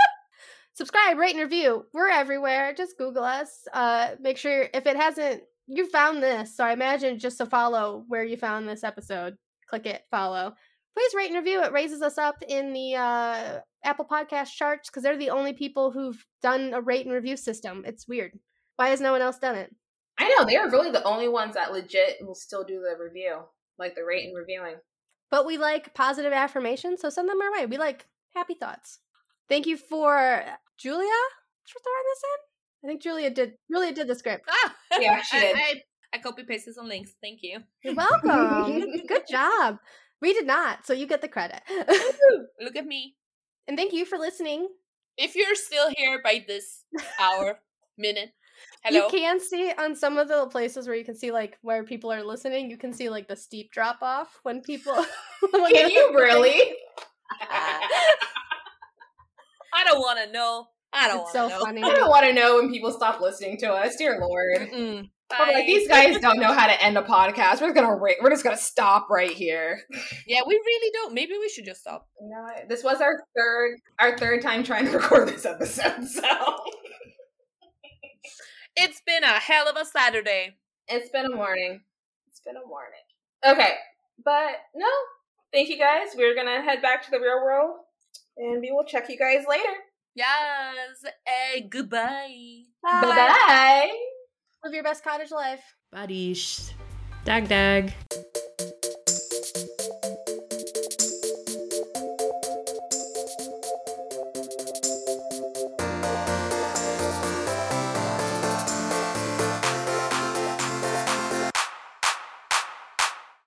[laughs] subscribe, rate, and review. We're everywhere. Just Google us. Uh, make sure if it hasn't, you found this. So I imagine just to follow where you found this episode. Click it, follow. Please rate and review. It raises us up in the uh, Apple Podcast charts because they're the only people who've done a rate and review system. It's weird. Why has no one else done it? I know they are really the only ones that legit will still do the review, like the rate and reviewing. But we like positive affirmations, so send them our way. We like happy thoughts. Thank you for Julia for throwing this in. I think Julia did. Julia did the script. Ah, [laughs] Yeah, she I, did. I, I copy pasted some links. Thank you. You're [laughs] welcome. Good job. We did not, so you get the credit. Look at me. and thank you for listening. If you're still here by this hour, minute, hello. You can see on some of the places where you can see like where people are listening. You can see like the steep drop off when people. [laughs] when Can you [laughs] really? [laughs] I don't want to know. I don't It's want so to know. funny. I don't want to know when people stop listening to us. Dear Lord. Mm. Like, these guys don't know how to end a podcast. We're just gonna ra- we're just gonna stop right here. Yeah, we really don't. Maybe we should just stop. You know? This was our third our third time trying to record this episode, so It's been a hell of a Saturday. it's been a morning. It's been a morning. Okay, but no, thank you guys. We're gonna head back to the real world, and we will check you guys later. Yes. Hey, goodbye. Bye. Bye bye. Live your best cottage life. Buddies. Dag dag.